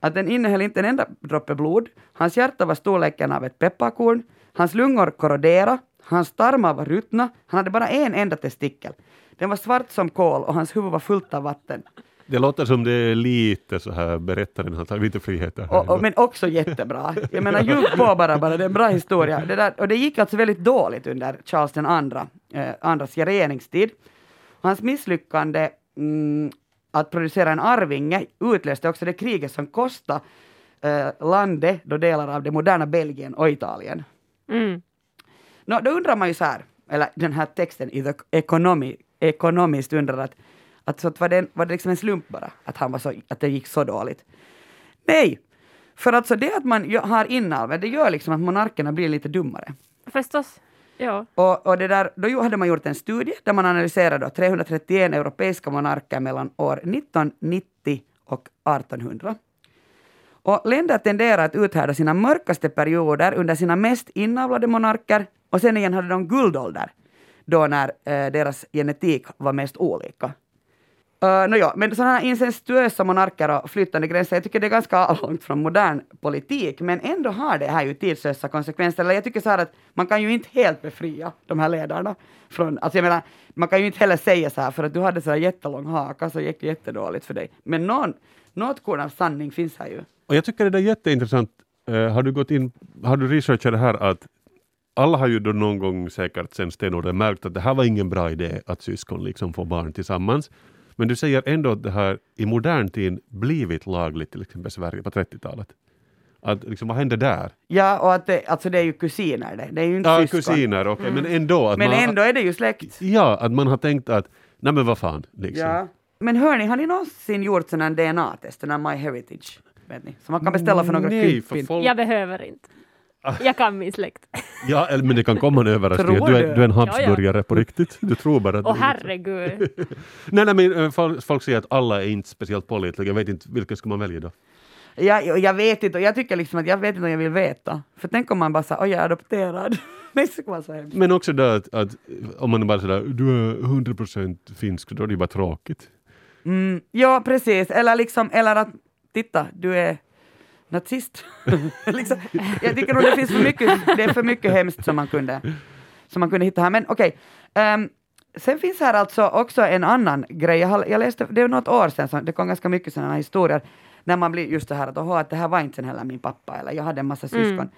Att den innehöll inte en enda droppe blod, hans hjärta var storleken av ett pepparkorn, hans lungor korroderade, hans tarmar var ruttna, han hade bara en enda testikel. Den var svart som kol och hans huvud var fullt av vatten. Det låter som det är lite så här berättaren har tagit lite friheter. Och, och, men också jättebra. Jag menar, ljug på bara, bara, det är en bra historia. Det där, och det gick alltså väldigt dåligt under Charles den andra, eh, andras regeringstid. Hans misslyckande mm, att producera en arvinge utlöste också det kriget som kostade eh, landet då delar av det moderna Belgien och Italien. Mm. Nå, då undrar man ju så här, eller den här texten i The Economy, Economist undrar att, att, så att var, det, var det liksom en slump bara, att, han var så, att det gick så dåligt? Nej, för alltså det att man har inavel, det gör liksom att monarkerna blir lite dummare. Förstås. Ja. Och, och det där, då hade man gjort en studie där man analyserade då 331 europeiska monarker mellan år 1990 och 1800. Och länder tenderar att uthärda sina mörkaste perioder under sina mest inavlade monarker och sen igen hade de guldålder, då när eh, deras genetik var mest olika. Uh, Nåja, men sådana här incestuösa monarker och flyttande gränser, jag tycker det är ganska långt från modern politik, men ändå har det här ju tidslösa konsekvenser. Eller jag tycker så här att man kan ju inte helt befria de här ledarna från, alltså jag menar, man kan ju inte heller säga så här, för att du hade så här jättelång haka så gick det jättedåligt för dig. Men någon, något korn av sanning finns här ju. Och jag tycker det där är jätteintressant. Uh, har du gått in, har du researchat det här att alla har ju då någon gång säkert sen stenåldern märkt att det här var ingen bra idé att syskon liksom får barn tillsammans. Men du säger ändå att det här i modern tid blivit lagligt till exempel i Sverige på 30-talet. Att liksom, vad hände där? Ja, och att det, alltså det är ju kusiner det, det är ju inte Ja, syskon. kusiner, okej, men ändå. Att Men man, ändå är det ju släkt. Ja, att man har tänkt att, nej men vad fan. Liksom. Ja. Men hörni, har ni någonsin gjort här DNA-test, den här MyHeritage? Vet ni? Som man kan beställa för några Nej, för krypin. folk, Jag behöver inte. Jag kan min släkt. ja, men det kan komma en överraskning. Du är, du? är en Ja, ja. Habsburgare på riktigt. Du tror bara att Åh liksom- herregud. Nej, nej, men eh, folk, säger att alla är inte speciellt pålitliga. Jag vet inte, vilken ska man välja då? Jag, jag, jag vet inte, och jag tycker liksom att jag vet inte om jag vill veta. För tänk om man bara säger oj jag är adopterad. Men också det att, att om man bara sådär, du är 100% finsk, då är det ju bara tråkigt. Mm, ja, precis. Eller liksom, eller att titta, du är nazist. liksom, jag tycker nog det finns för mycket, det är för mycket hemskt som man kunde, som man kunde hitta här. Men okej. ehm, sen finns här alltså också en annan grej. Jag, har, jag läste, det är något år sedan, så det kom ganska mycket sådana här historier, när man blir just det här att, "Oho, att det här var inte sen heller min pappa, eller jag hade en massa syskon. Mm.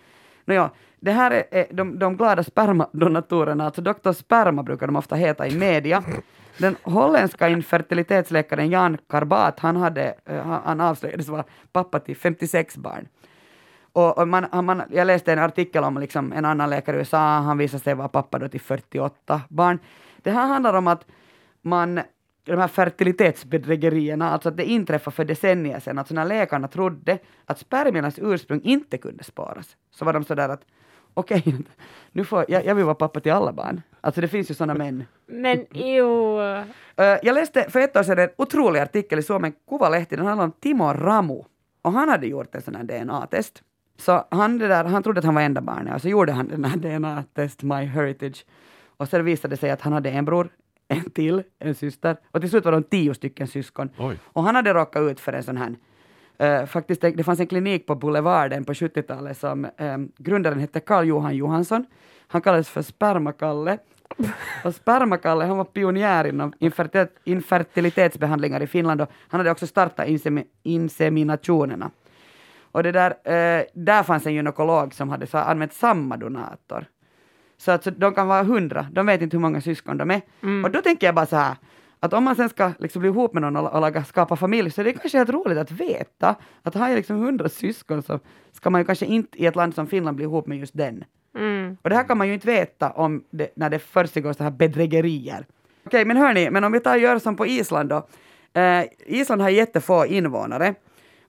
Nåja, det här är, de, de glada spermadonatorerna, alltså Dr. Sperma brukar de ofta heta i media. Den holländska infertilitetsläkaren Jan Karbat, han, hade, eh, han, avslöjades vara pappa till 56 barn. Och, och man, man, jag läste en artikel om liksom en annan läkare i USA, han visade sig vara pappa då till 48 barn. Det här handlar om att man, de här fertilitetsbedrägerierna, alltså att det inträffade för decennier sedan, alltså när läkarna trodde att spermiernas ursprung inte kunde sparas, så var de sådär att okej, nu får, jag, jag vill vara pappa till alla barn. Alltså det finns ju sådana män. Men jo. Eh, jag läste för ett år sedan en otrolig artikel i Suomen Kuvalehti, den handlade om Timo Ramu. Och han hade gjort en sån här DNA-test. Så han, det där, han trodde att han var enda barnet och så gjorde han den här DNA-test, My Heritage. Och sen visade det sig att han hade en bror, en till, en syster och till slut var de tio stycken syskon. Oj. Och han hade råkat ut för en sån här eh, faktiskt, det, det fanns en klinik på Boulevarden på 70-talet som eh, grundaren hette Carl Johan Johansson. Han kallades för Spermakalle. Och Spermakalle, han var pionjär inom infertil- infertilitetsbehandlingar i Finland och han hade också startat insemi- inseminationerna. Och det där, eh, där fanns en gynekolog som hade använt samma donator. Så att så de kan vara hundra, de vet inte hur många syskon de är. Och då tänker jag bara så här, att om man sen ska liksom bli ihop med någon och, och skapa familj så är det kanske helt roligt att veta att har jag liksom hundra syskon så ska man ju kanske inte i ett land som Finland bli ihop med just den. Mm. Och det här kan man ju inte veta om det, när det försiggår så här bedrägerier. Okej, men hörni, men om vi tar och gör som på Island då. Eh, Island har jättefå invånare.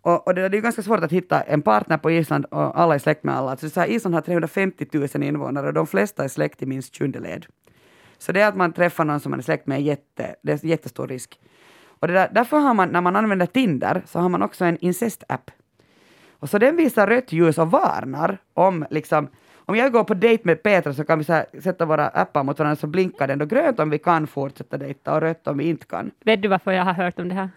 Och, och det, det är ju ganska svårt att hitta en partner på Island och alla är släkt med alla. Alltså så här, Island har 350 000 invånare och de flesta är släkt i minst sjunde led. Så det är att man träffar någon som man är släkt med är jätte, det är jättestor risk. Och där, därför har man, när man använder Tinder, så har man också en incest-app. Och så den visar rött ljus och varnar om liksom om jag går på dejt med Petra så kan vi så sätta våra appar mot varandra så blinkar den då grönt om vi kan fortsätta dejta och rött om vi inte kan. Vet du varför jag har hört om det här?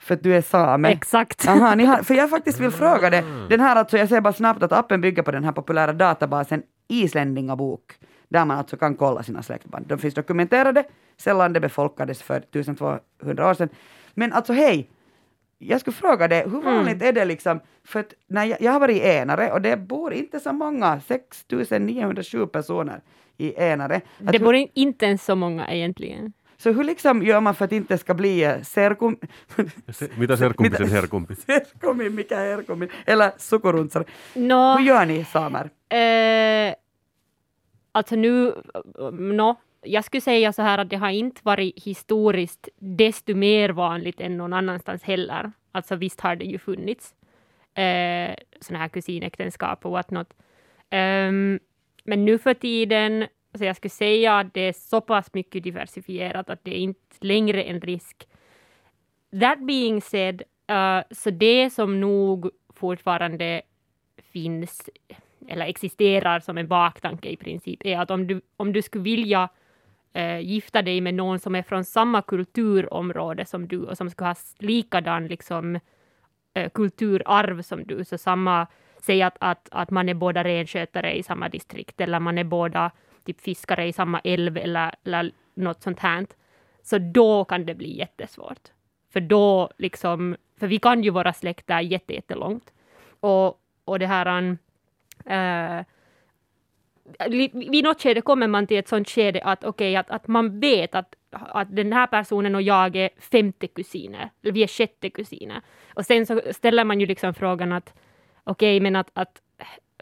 För att du är same. Exakt. Aha, ni har, för jag faktiskt vill fråga det. Den här alltså, jag säger bara snabbt att appen bygger på den här populära databasen Isländingabok, där man alltså kan kolla sina släktband. De finns dokumenterade, sällan det befolkades för 1200 år sedan. Men alltså hej, jag skulle fråga dig, hur vanligt är det liksom, för att när jag, jag har varit i Enare och det bor inte så många, 6907 personer i Enare. Att Det hur- bor in- inte ens så många egentligen. Så hur liksom gör man för att inte ska bli eh, serkum... Mitä serkumpisen Mitä- mikä herkumi? Eller sukuruntsare. Nå, Hur gör ni samer? eh, alltså nu, no, jag skulle säga så här att det har inte varit historiskt desto mer vanligt än någon annanstans heller. Alltså visst har det ju funnits eh, sådana här kusinäktenskap och whatnot. Um, men nu för tiden, så jag skulle säga att det är så pass mycket diversifierat att det är inte längre en risk. That being said, uh, så det som nog fortfarande finns eller existerar som en baktanke i princip är att om du, om du skulle vilja eh, gifta dig med någon som är från samma kulturområde som du och som skulle ha likadan liksom, eh, kulturarv som du, så samma, säg att, att, att man är båda renskötare i samma distrikt eller man är båda typ fiskare i samma älv eller, eller något sånt här, så då kan det bli jättesvårt. För då liksom, för vi kan ju vara släkter jätte, jättelångt. Och, och det här, Eh, uh, vid något skede kommer man till ett sånt skede att okej, att, att man vet att, att den här personen och jag är femte kusiner, eller vi är sjätte kusiner. Och sen så ställer man ju liksom frågan att okej, men att, att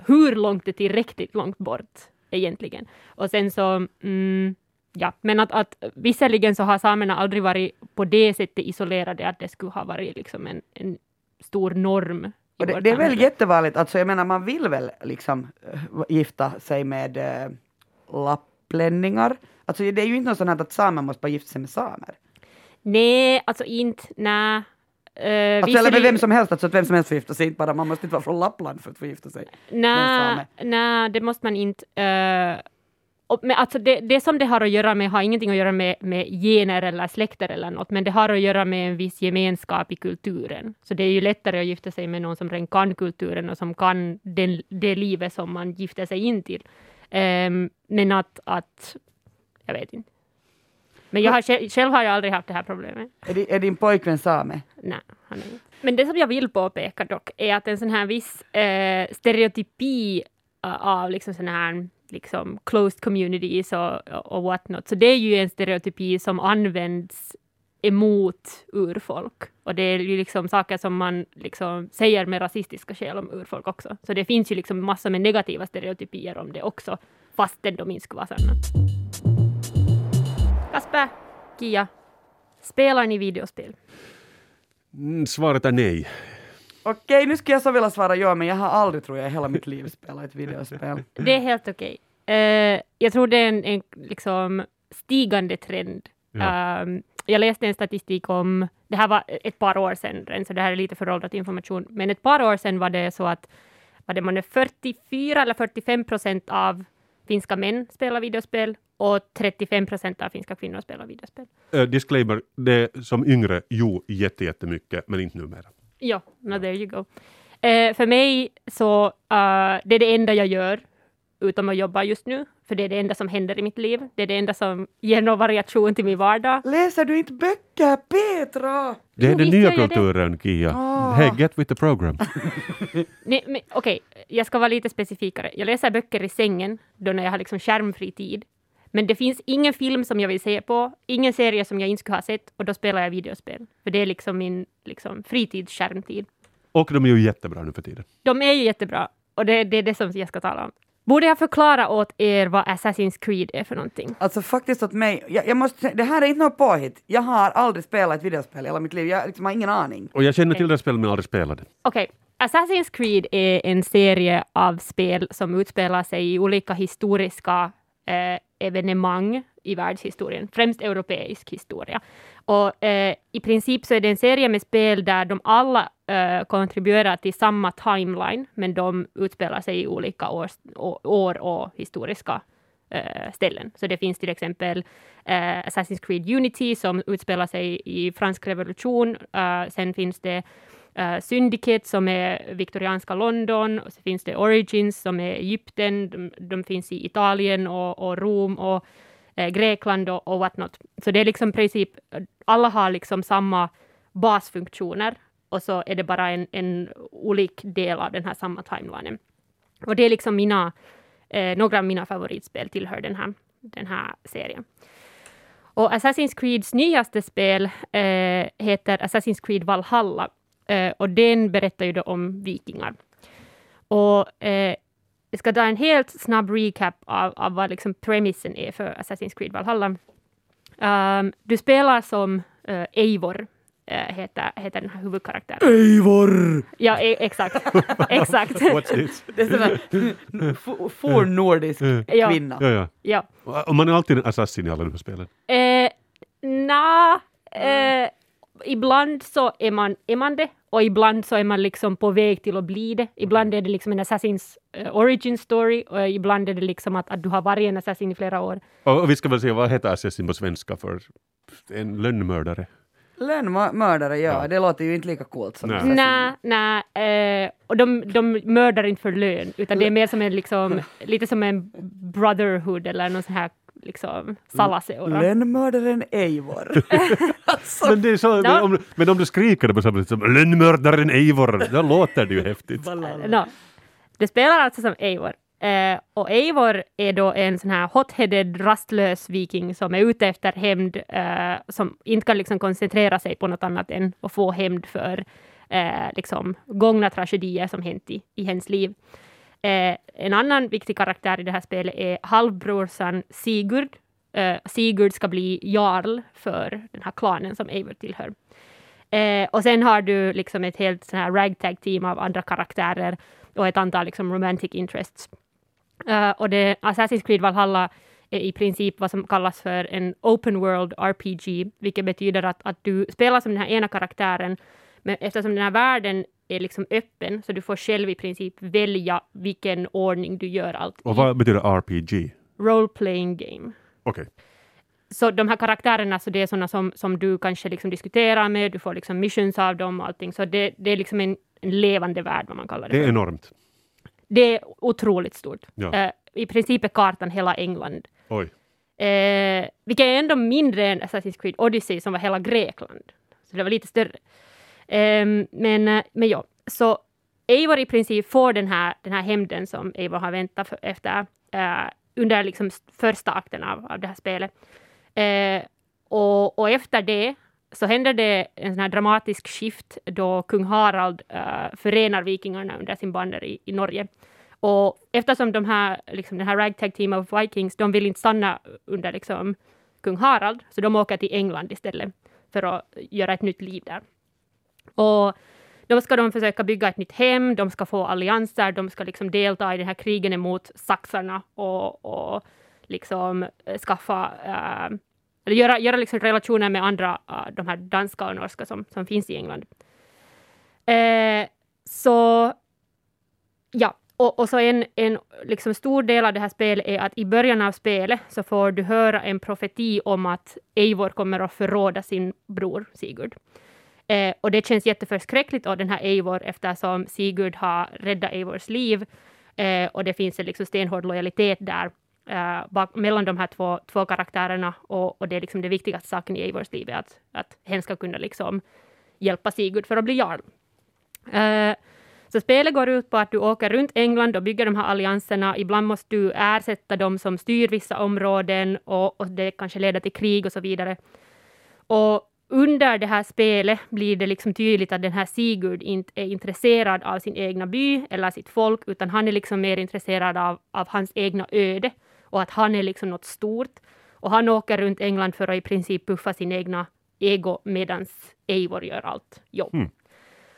hur långt är tillräckligt långt bort egentligen? Och sen så, mm, ja, men att, att visserligen så har samerna aldrig varit på det sättet isolerade att det skulle ha varit liksom en, en stor norm. Och det, det är väl jättevanligt, alltså jag menar man vill väl liksom eh, gifta sig med äh, lapplänningar. Alltså det är ju inte något sånt här att samer måste bara gifta sig med samer. Nej, alltså inte, nej. Uh, Alltså, eller med vem som helst, alltså att vem som helst får gifta sig, inte bara man måste inte vara från Lappland för att få gifta sig. Nej, nej, det måste man inte. Uh, och, men alltså det, det som det har att göra med har ingenting att göra med, med gener eller släkter eller något, men det har att göra med en viss gemenskap i kulturen. Så det är ju lättare att gifta sig med någon som redan kan kulturen och som kan den, det livet som man gifter sig in till. Ehm, men att, att, jag vet inte. Men jag har, själv, har jag aldrig haft det här problemet. Är, är din pojkvän same? Nej, han är inte. Men det som jag vill påpeka dock är att en sån här viss eh, stereotypi eh, av liksom sån här liksom closed communities och, och what not, så det är ju en stereotypi som används emot urfolk. Och det är ju liksom saker som man liksom säger med rasistiska skäl om urfolk också. Så det finns ju liksom massor med negativa stereotypier om det också, fastän de inte skulle vara sanna. Kasper, Kia, spelar ni videospel? Mm, svaret är nej. Okej, nu skulle jag så vilja svara ja, men jag har aldrig, tror jag, i hela mitt liv spelat ett videospel. Det är helt okej. Eh, jag tror det är en, en liksom stigande trend. Ja. Ehm, jag läste en statistik om, det här var ett par år sedan, så det här är lite föråldrad information, men ett par år sedan var det så att var det man är 44 eller 45 procent av finska män spelar videospel och 35 procent av finska kvinnor spelar videospel. Uh, disclaimer, det som yngre, jo, jätte, jättemycket, men inte numera. Ja, no, there you go. Eh, för mig så uh, det är det enda jag gör utom att jobba just nu, för det är det enda som händer i mitt liv. Det är det enda som ger någon variation till min vardag. Läser du inte böcker, Petra? Det är Jo, den nya kulturen, Kia. Ah. Hey, get with the program. Okej, jag ska vara lite specifikare. Jag läser böcker i sängen, då när jag har liksom skärmfri tid. Men det finns ingen film som jag vill se på, ingen serie som jag inte skulle ha sett och då spelar jag videospel. För det är liksom min liksom, fritidsskärmtid. Och de är ju jättebra nu för tiden. De är ju jättebra och det, det är det som jag ska tala om. Borde jag förklara åt er vad Assassin's Creed är för någonting? Alltså faktiskt åt mig, jag, jag måste, det här är inte något påhitt. Jag har aldrig spelat ett videospel i hela mitt liv. Jag liksom har ingen aning. Och jag känner till det spelet men aldrig spelat det. Okej, Assassin's Creed är en serie av spel som utspelar sig i olika historiska eh, evenemang i världshistorien, främst europeisk historia. Och eh, i princip så är det en serie med spel där de alla eh, kontribuerar till samma timeline, men de utspelar sig i olika års, å, år och historiska eh, ställen. Så det finns till exempel eh, Assassin's Creed Unity som utspelar sig i fransk revolution. Eh, sen finns det Eh, uh, Syndicate som är viktorianska London, och så finns det Origins som är Egypten, de, de finns i Italien och, och Rom och eh, Grekland och, och whatnot. Så det är liksom princip, alla har liksom samma basfunktioner och så är det bara en, en olik del av den här samma timelinen. Och det är liksom mina, eh, några av mina favoritspel tillhör den här, den här serien. Och Assassin's Creeds nyaste spel eh, heter Assassin's Creed Valhalla och den berättar ju då om vikingar. Och eh, jag ska ta en helt snabb recap av, av vad liksom premissen är för Assassin's Creed Valhalla. Um, du spelar som uh, Eivor, uh, heter, heter den här huvudkaraktären. Eivor! Ja, e exakt. exakt. What's this? Det är sån fornnordisk Ja. kvinna. Ja, ja. ja. Och man är alltid en assassin i alla de här spelen. Eh, Nja, eh, ibland så är man, är man det och ibland så är man liksom på väg till att bli det. Ibland är det liksom en Assassins uh, origin story och ibland är det liksom att, att du har varit en assassin i flera år. Och, och vi ska väl se, vad heter assassin på svenska för en lönnmördare? Lönnmördare, ja. Ja. Det låter ju inte lika coolt som Nej. assassin. Nej, nej. Eh, och de, de mördar inte för lön, utan det är mer som en liksom, lite som en brotherhood eller någon sån här liksom salaseura. Lönnmördaren Eivor. alltså, Men, det är så, men, om, men om du skriker det på samma sätt som lönnmördaren Eivor, då låter det ju häftigt. No. Det spelar alltså som Eivor. Eh, och Eivor är då en sån här hot-headed, rastlös viking som är ute efter hämnd, eh, som inte kan liksom koncentrera sig på något annat än att få hämnd för eh, liksom gångna tragedier som hänt i, i hennes liv. Eh, en annan viktig karaktär i det här spelet är halvbrorsan Sigurd. Eh, Sigurd ska bli jarl för den här klanen som Eivor tillhör. Eh, och sen har du liksom ett helt sån här ragtag-team av andra karaktärer och ett antal liksom romantic interests. Eh, och det, Assassin's Creed Valhalla är i princip vad som kallas för en open world RPG, vilket betyder att, att du spelar som den här ena karaktären, men eftersom den här världen är liksom öppen, så du får själv i princip välja vilken ordning du gör allt Och i. vad betyder RPG? Role playing game. Okej. Så de här karaktärerna, så det är sådana som, som du kanske liksom diskuterar med, du får liksom missions av dem och allting, så det, det är liksom en, en levande värld, vad man kallar det Det är för. enormt. Det är otroligt stort. Ja. Eh, I princip är kartan hela England. Oj. Eh, vilket är ändå mindre än Assassin's Creed Odyssey som var hela Grekland. Så det var lite större. Ehm, men, eh, men ja, så Eivor i princip får den här, den här hämnden som Eivor har väntat för, efter eh, under liksom första akten av, av det här spelet. Eh, och, och efter det så händer det en sån här dramatisk skift då kung Harald eh, förenar vikingarna under sin banner i, i Norge. Och eftersom de här, liksom, den här ragtag team of vikings, de vill inte stanna under liksom, kung Harald, så de åker till England istället för att göra ett nytt liv där. Och då ska de försöka bygga ett nytt hem, de ska få allianser, de ska liksom delta i den här krigen emot saxarna och, och liksom eh, skaffa, äh, eller göra, göra liksom relationer med andra, eh, de här danska och norska som, som finns i England. Eh, så ja, och, och så en, en liksom stor del av det här spelet är att i början av spelet så får du höra en profeti om att Eivor kommer att förråda sin bror Sigurd. Eh, och det känns jätteförskräckligt av den här Eivor eftersom Sigurd har räddat Eivors liv eh, och det finns en liksom stenhård lojalitet där eh, bak, mellan de här två, två karaktärerna och, och det är liksom det viktigaste saken i Eivors liv är att, att hen ska kunna liksom hjälpa Sigurd för att bli jarl. Eh, Så spelet går ut på att du åker runt England och bygger de här allianserna. Ibland måste du ersätta de som styr vissa områden och, och det kanske leder till krig och så vidare. Och under det här spelet blir det liksom tydligt att den här Sigurd inte är intresserad av sin egna by eller sitt folk, utan han är liksom mer intresserad av, av hans egna öde och att han är liksom något stort. Och han åker runt England för att i princip puffa sin egna ego medan Eivor gör allt jobb. Mm.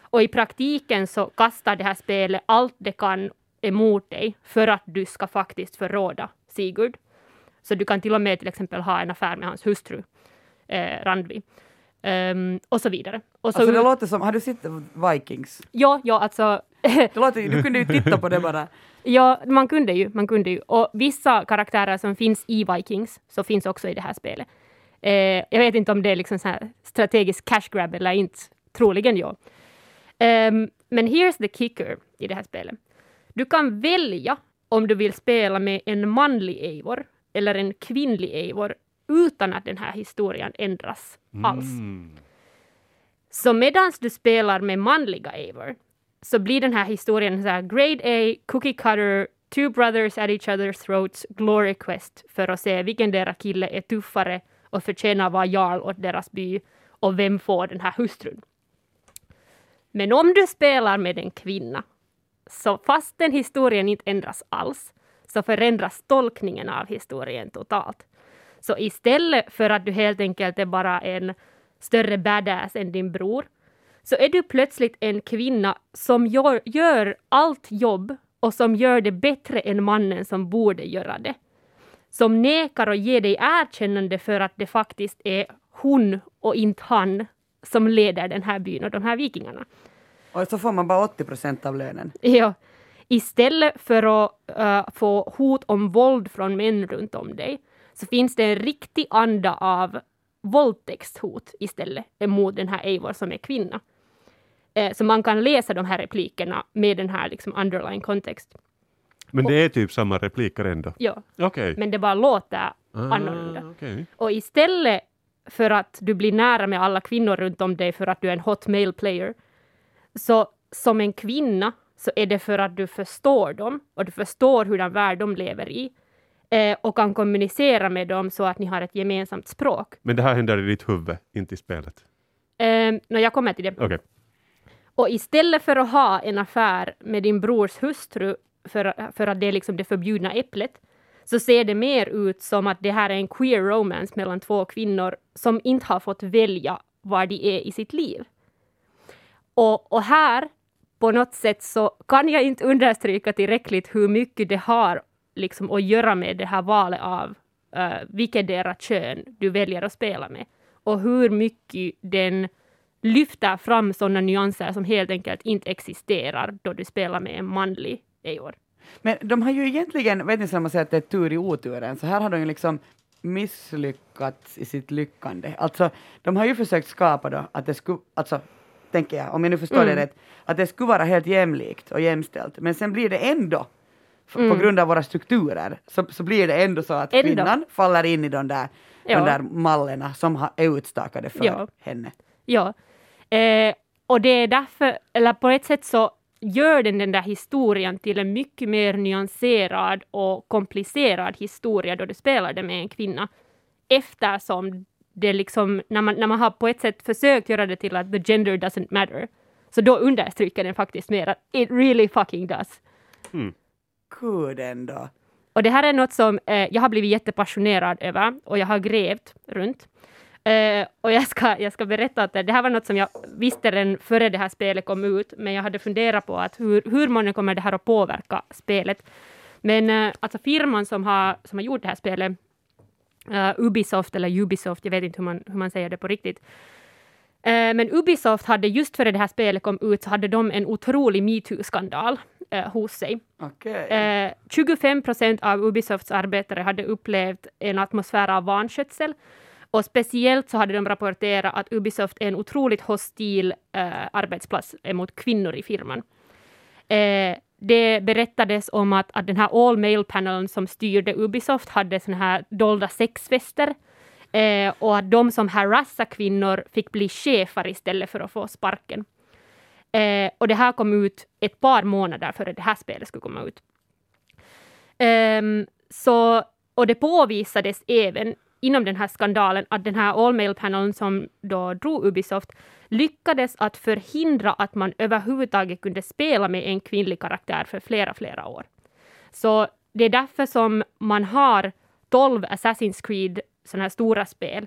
Och i praktiken så kastar det här spelet allt det kan emot dig för att du ska faktiskt förråda Sigurd. Så du kan till och med till exempel ha en affär med hans hustru, eh, Randvi. Um, och så vidare. Och så, Alltså det låter som, har du sett Vikings? ja, ja, alltså Det låter, du kunde ju titta på det bara. Ja, man kunde ju. Man kunde ju. Och vissa karaktärer som finns i Vikings, så finns också i det här spelet. Eh, jag vet inte om det är liksom så här strategisk cash grab eller inte. Troligen ja. Ehm, men here's the kicker i det här spelet. Du kan välja om du vill spela med en manlig Eivor eller en kvinnlig Eivor utan att den här historien ändras alls. Mm. Så medan du spelar med manliga Eivor så blir den här historien så här grade A, cookie cutter, two brothers at each other's throats, glory quest för att se vilken deras kille är tuffare och förtjänar vara jarl åt deras by och vem får den här hustrun. Men om du spelar med en kvinna, så fast den historien inte ändras alls, så förändras tolkningen av historien totalt. Så istället för att du helt enkelt är bara en större badass än din bror, så är du plötsligt en kvinna som gör, gör allt jobb och som gör det bättre än mannen som borde göra det. Som nekar att ge dig erkännande för att det faktiskt är hon och inte han som leder den här byn och de här vikingarna. Och så får man bara 80 procent av lönen. Ja. Istället för att eh, få hot om våld från män runt om dig, så finns det en riktig anda av våldtäktshot istället emot den här Eivor som är kvinna. Eh, så man kan läsa de här replikerna med den här liksom underlying kontext. Men det är typ samma repliker ändå? Ja, Okej. men det bara låter Ah, annorlunda. okej. Och istället för att du blir nära med alla kvinnor runt om dig för att du är en hot male player, så som en kvinna så är det för att du förstår dem och du förstår hur den värld de lever i eh, och kan kommunicera med dem så att ni har ett gemensamt språk. Men det här händer i ditt huvud, inte i spelet? Eh, när jag kommer till det. Okej. Och istället för att ha en affär med din brors hustru för, för att det är liksom det förbjudna äpplet, så ser det mer ut som att det här är en queer romance mellan två kvinnor som inte har fått välja var de är i sitt liv. Och, och här, på något sätt, så kan jag inte understryka tillräckligt hur mycket det har liksom att göra med det här valet av uh, vilket deras kön du väljer att spela med. Och hur mycket den lyfter fram sådana nyanser som helt enkelt inte existerar då du spelar med en manlig Eivor. Men de har ju egentligen, vet inte om man säger att det är tur i oturen, så här har de ju liksom misslyckats i sitt lyckande. Alltså, de har ju försökt skapa då att det skulle, alltså, tänker jag, om jag nu förstår Mm. det rätt, att det skulle vara helt jämlikt och jämställt, men sen blir det ändå, f- på Mm. grund av våra strukturer, så, så blir det ändå så att Ändå. kvinnan faller in i de där, Ja. de där mallerna som har, är utstakade för Ja. henne. Ja. Eh, och det är därför, eller på ett sätt så gör den den där historien till en mycket mer nyanserad och komplicerad historia då du spelar det med en kvinna. Eftersom det liksom, när man, när man har på ett sätt försökt göra det till att the gender doesn't matter, så då understryker den faktiskt mer att it really fucking does. Gud ändå. Och det här är något som eh, jag har blivit jättepassionerad över och jag har grävt runt. Eh, och jag ska, jag ska berätta att det här var något som jag visste redan före det här spelet kom ut, men jag hade funderat på att hur, hur många kommer det här att påverka spelet. Men eh, alltså firman som har, som har gjort det här spelet, eh, Ubisoft eller Ubisoft, jag vet inte hur man, hur man säger det på riktigt, men Ubisoft hade just före det här spelet kom ut så hade de en otrolig metoo-skandal eh, hos sig. Okej. Eh, 25 procent av Ubisofts arbetare hade upplevt en atmosfär av vanskötsel. Och speciellt så hade de rapporterat att Ubisoft är en otroligt hostil eh, arbetsplats mot kvinnor i firman. Eh, det berättades om att, att den här all male panelen som styrde Ubisoft hade såna här dolda sexfester. Eh, och att de som harassar kvinnor fick bli chefer istället för att få sparken. Eh, och det här kom ut ett par månader före det här spelet skulle komma ut. Eh, så, och det påvisades även inom den här skandalen att den här All Mail-panelen som då drog Ubisoft lyckades att förhindra att man överhuvudtaget kunde spela med en kvinnlig karaktär för flera, flera år. Så det är därför som man har 12 Assassin's Creed sådana här stora spel.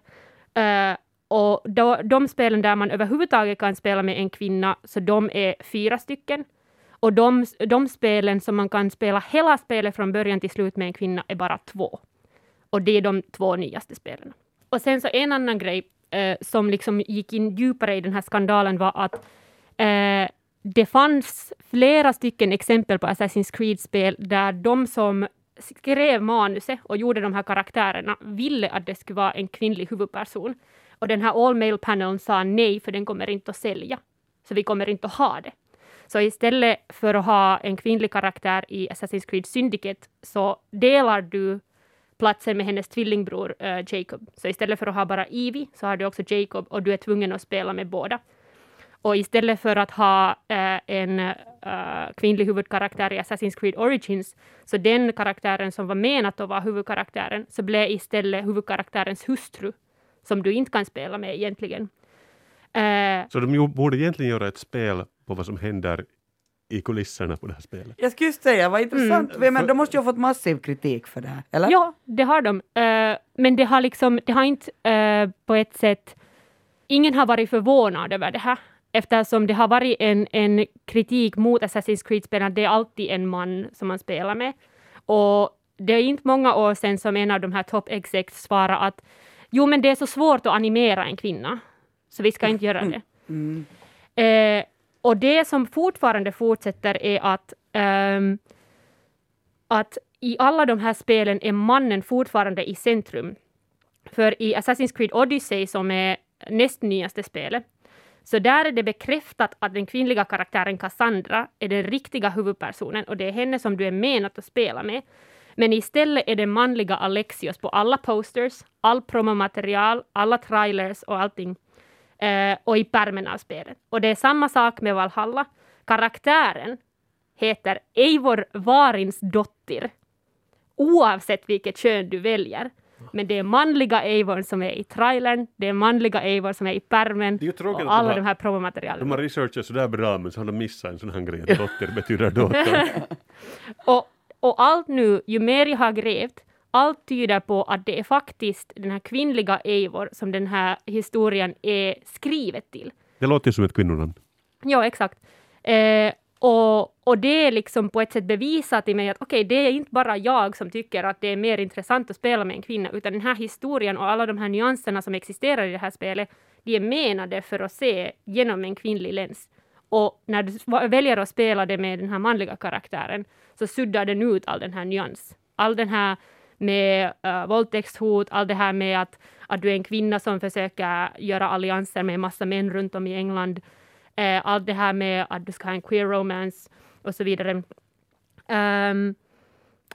Uh, och då, de spelen där man överhuvudtaget kan spela med en kvinna, så de är fyra stycken. Och de, de spelen som man kan spela hela spelet från början till slut med en kvinna är bara två. Och det är de två nyaste spelen. Och sen så en annan grej eh, som liksom gick in djupare i den här skandalen var att eh, det fanns flera stycken exempel på Assassin's Creed-spel där de som skrev manuset och gjorde de här karaktärerna ville att det skulle vara en kvinnlig huvudperson. Och den här All Mail paneln sa nej, för den kommer inte att sälja. Så vi kommer inte att ha det. Så istället för att ha en kvinnlig karaktär i Assassin's Creed Syndicate så delar du platsen med hennes tvillingbror uh, Jacob. Så istället för att ha bara Evie så har du också Jacob och du är tvungen att spela med båda. Och istället för att ha uh, en uh, kvinnlig huvudkaraktär i Assassin's Creed Origins, så den karaktären som var menat att vara huvudkaraktären, så blev istället huvudkaraktärens hustru, som du inte kan spela med egentligen. så de borde egentligen göra ett spel på vad som händer i kulisserna på det här spelet. Jag skulle just säga, vad intressant. Mm. Men de måste ju ha fått massiv kritik för det här, eller? Ja, det har de. Uh, men det har liksom, det har inte uh, på ett sätt, ingen har varit förvånad över det här. Eftersom det har varit en, en kritik mot Assassin's Creed-spelen, det är alltid en man som man spelar med. Och det är inte många år sedan som en av de här top execs svarade att jo, men det är så svårt att animera en kvinna, så vi ska inte göra det. Mm. Uh, och det som fortfarande fortsätter är att, um, att i alla de här spelen är mannen fortfarande i centrum. För i Assassin's Creed Odyssey, som är näst nyaste spelet, så där är det bekräftat att den kvinnliga karaktären Cassandra är den riktiga huvudpersonen och det är henne som du är menat att spela med. Men istället är det manliga Alexios på alla posters, all promomaterial, alla trailers och allting eh, och i pärmen av spelet. Och det är samma sak med Valhalla. Karaktären heter Eivor Varins dotter, oavsett vilket kön du väljer. Men det är manliga Eivor som är i trailern, det är manliga Eivor som är i pärmen och alla de, här promomaterialen. De har researchat sådär bra men så har de missat en sån här grej att dotter betyder dotter. och, och allt nu, ju mer jag har grävt, allt tyder på att det är faktiskt den här kvinnliga Eivor som den här historien är skrivet till. Det låter som ett kvinnonamn. Ja, exakt. Eh, och, och det är liksom på ett sätt bevisat i mig att okej, okay, det är inte bara jag som tycker att det är mer intressant att spela med en kvinna, utan den här historien och alla de här nyanserna som existerar i det här spelet, de är menade för att se genom en kvinnlig lens. Och när du väljer att spela det med den här manliga karaktären, så suddar den ut all den här nyans. All den här med uh, våldtäktshot, allt det här med att, att du är en kvinna som försöker göra allianser med en massa män runt om i England. Uh, allt det här med att du ska ha en queer romance och så vidare. Um,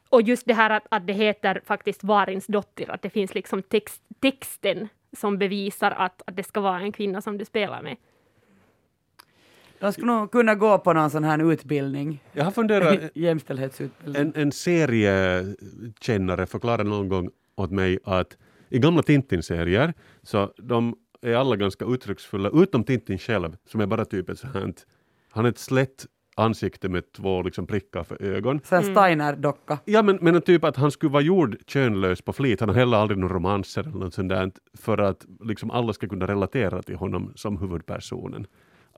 och just det här att, att det heter faktiskt Varins dotter, att det finns liksom text, texten som bevisar att, att det ska vara en kvinna som du spelar med. De skulle nog kunna gå på någon sån här utbildning. Jag har funderat, Jämställdhetsutbildning. En, en seriekännare förklarade någon gång åt mig att i gamla Tintin-serier så de är alla ganska uttrycksfulla, utom Tintin själv som är bara typ ett sånt han är ett slätt ansikte med två liksom prickar för ögon. Så en mm. Steiner-docka. Ja, men, men typ att han skulle vara gjord könlös på flit. Han har heller aldrig några romanser eller något sånt där, för att liksom alla ska kunna relatera till honom som huvudpersonen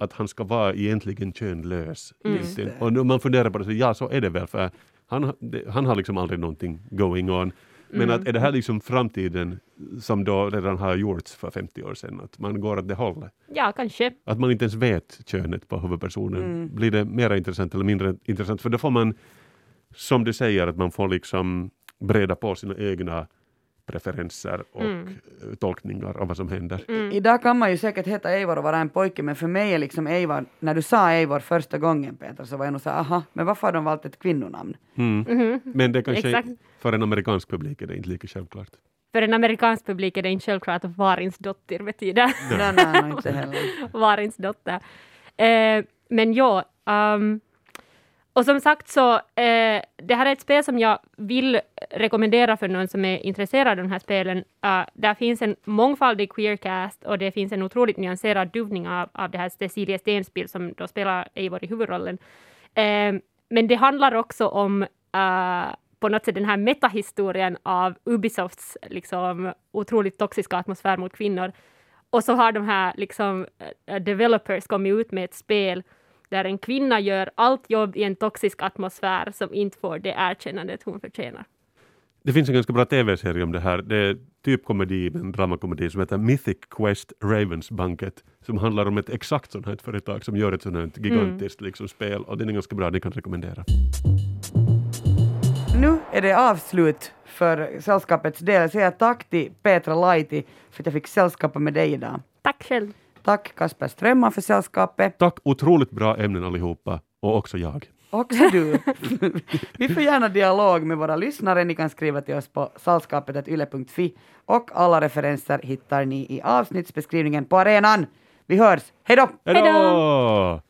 att han ska vara egentligen könlös. Mm. Och man funderar på det, så, ja så är det väl, för han, han har liksom aldrig någonting going on. Men mm. att är det här liksom framtiden som då redan har gjorts för 50 år sedan, att man går åt det hållet? Ja, kanske. Att man inte ens vet könet på huvudpersonen. Mm. Blir det mer intressant eller mindre intressant? För då får man, som du säger, att man får liksom breda på sina egna preferenser och mm. tolkningar av vad som händer. Mm. Idag kan man ju säkert heta Eivor och vara en pojke, men för mig är liksom Eivor, när du sa Eivor första gången Peter, så var jag nog så aha, men varför har de valt ett kvinnonamn? Mm. -hmm. Men det kanske, Exakt. för en amerikansk publik är det inte lika självklart. För en amerikansk publik är det inte självklart att Varins dotter betyder. nej, nej, nej, inte heller. Varins dotter. Eh, men ja, um, och som sagt så, eh, det här är ett spel som jag vill rekommendera för någon som är intresserad av de här spelen. Uh, där finns en mångfaldig queercast och det finns en otroligt nyanserad duvning av, av det här Cecilia Stenspiel som då spelar Eivor i huvudrollen. Eh, men det handlar också om uh, på något sätt den här metahistorien av Ubisofts liksom, otroligt toxiska atmosfär mot kvinnor. Och så har de här liksom, eh, developers kommit ut med ett spel där en kvinna gör allt jobb i en toxisk atmosfär som inte får det erkännandet hon förtjänar. Det finns en ganska bra tv-serie om det här. Det är typ komedi, en dramakomedi som heter Mythic Quest Ravens Banket som handlar om ett exakt sånt här företag som gör ett sånt här gigantiskt mm. liksom, spel och den är ganska bra, det kan rekommendera. Nu är det avslut för sällskapets del. Jag säger tack till Petra Laiti för att jag fick sällskapa med dig idag. Tack själv. Tack Kasper Strömman för sällskapet. Tack, otroligt bra ämnen allihopa. Och också jag. Också du. Vi får gärna dialog med våra lyssnare. Ni kan skriva till oss på sällskapet.yle.fi och alla referenser hittar ni i avsnittsbeskrivningen på arenan. Vi hörs. Hej då! Hej då!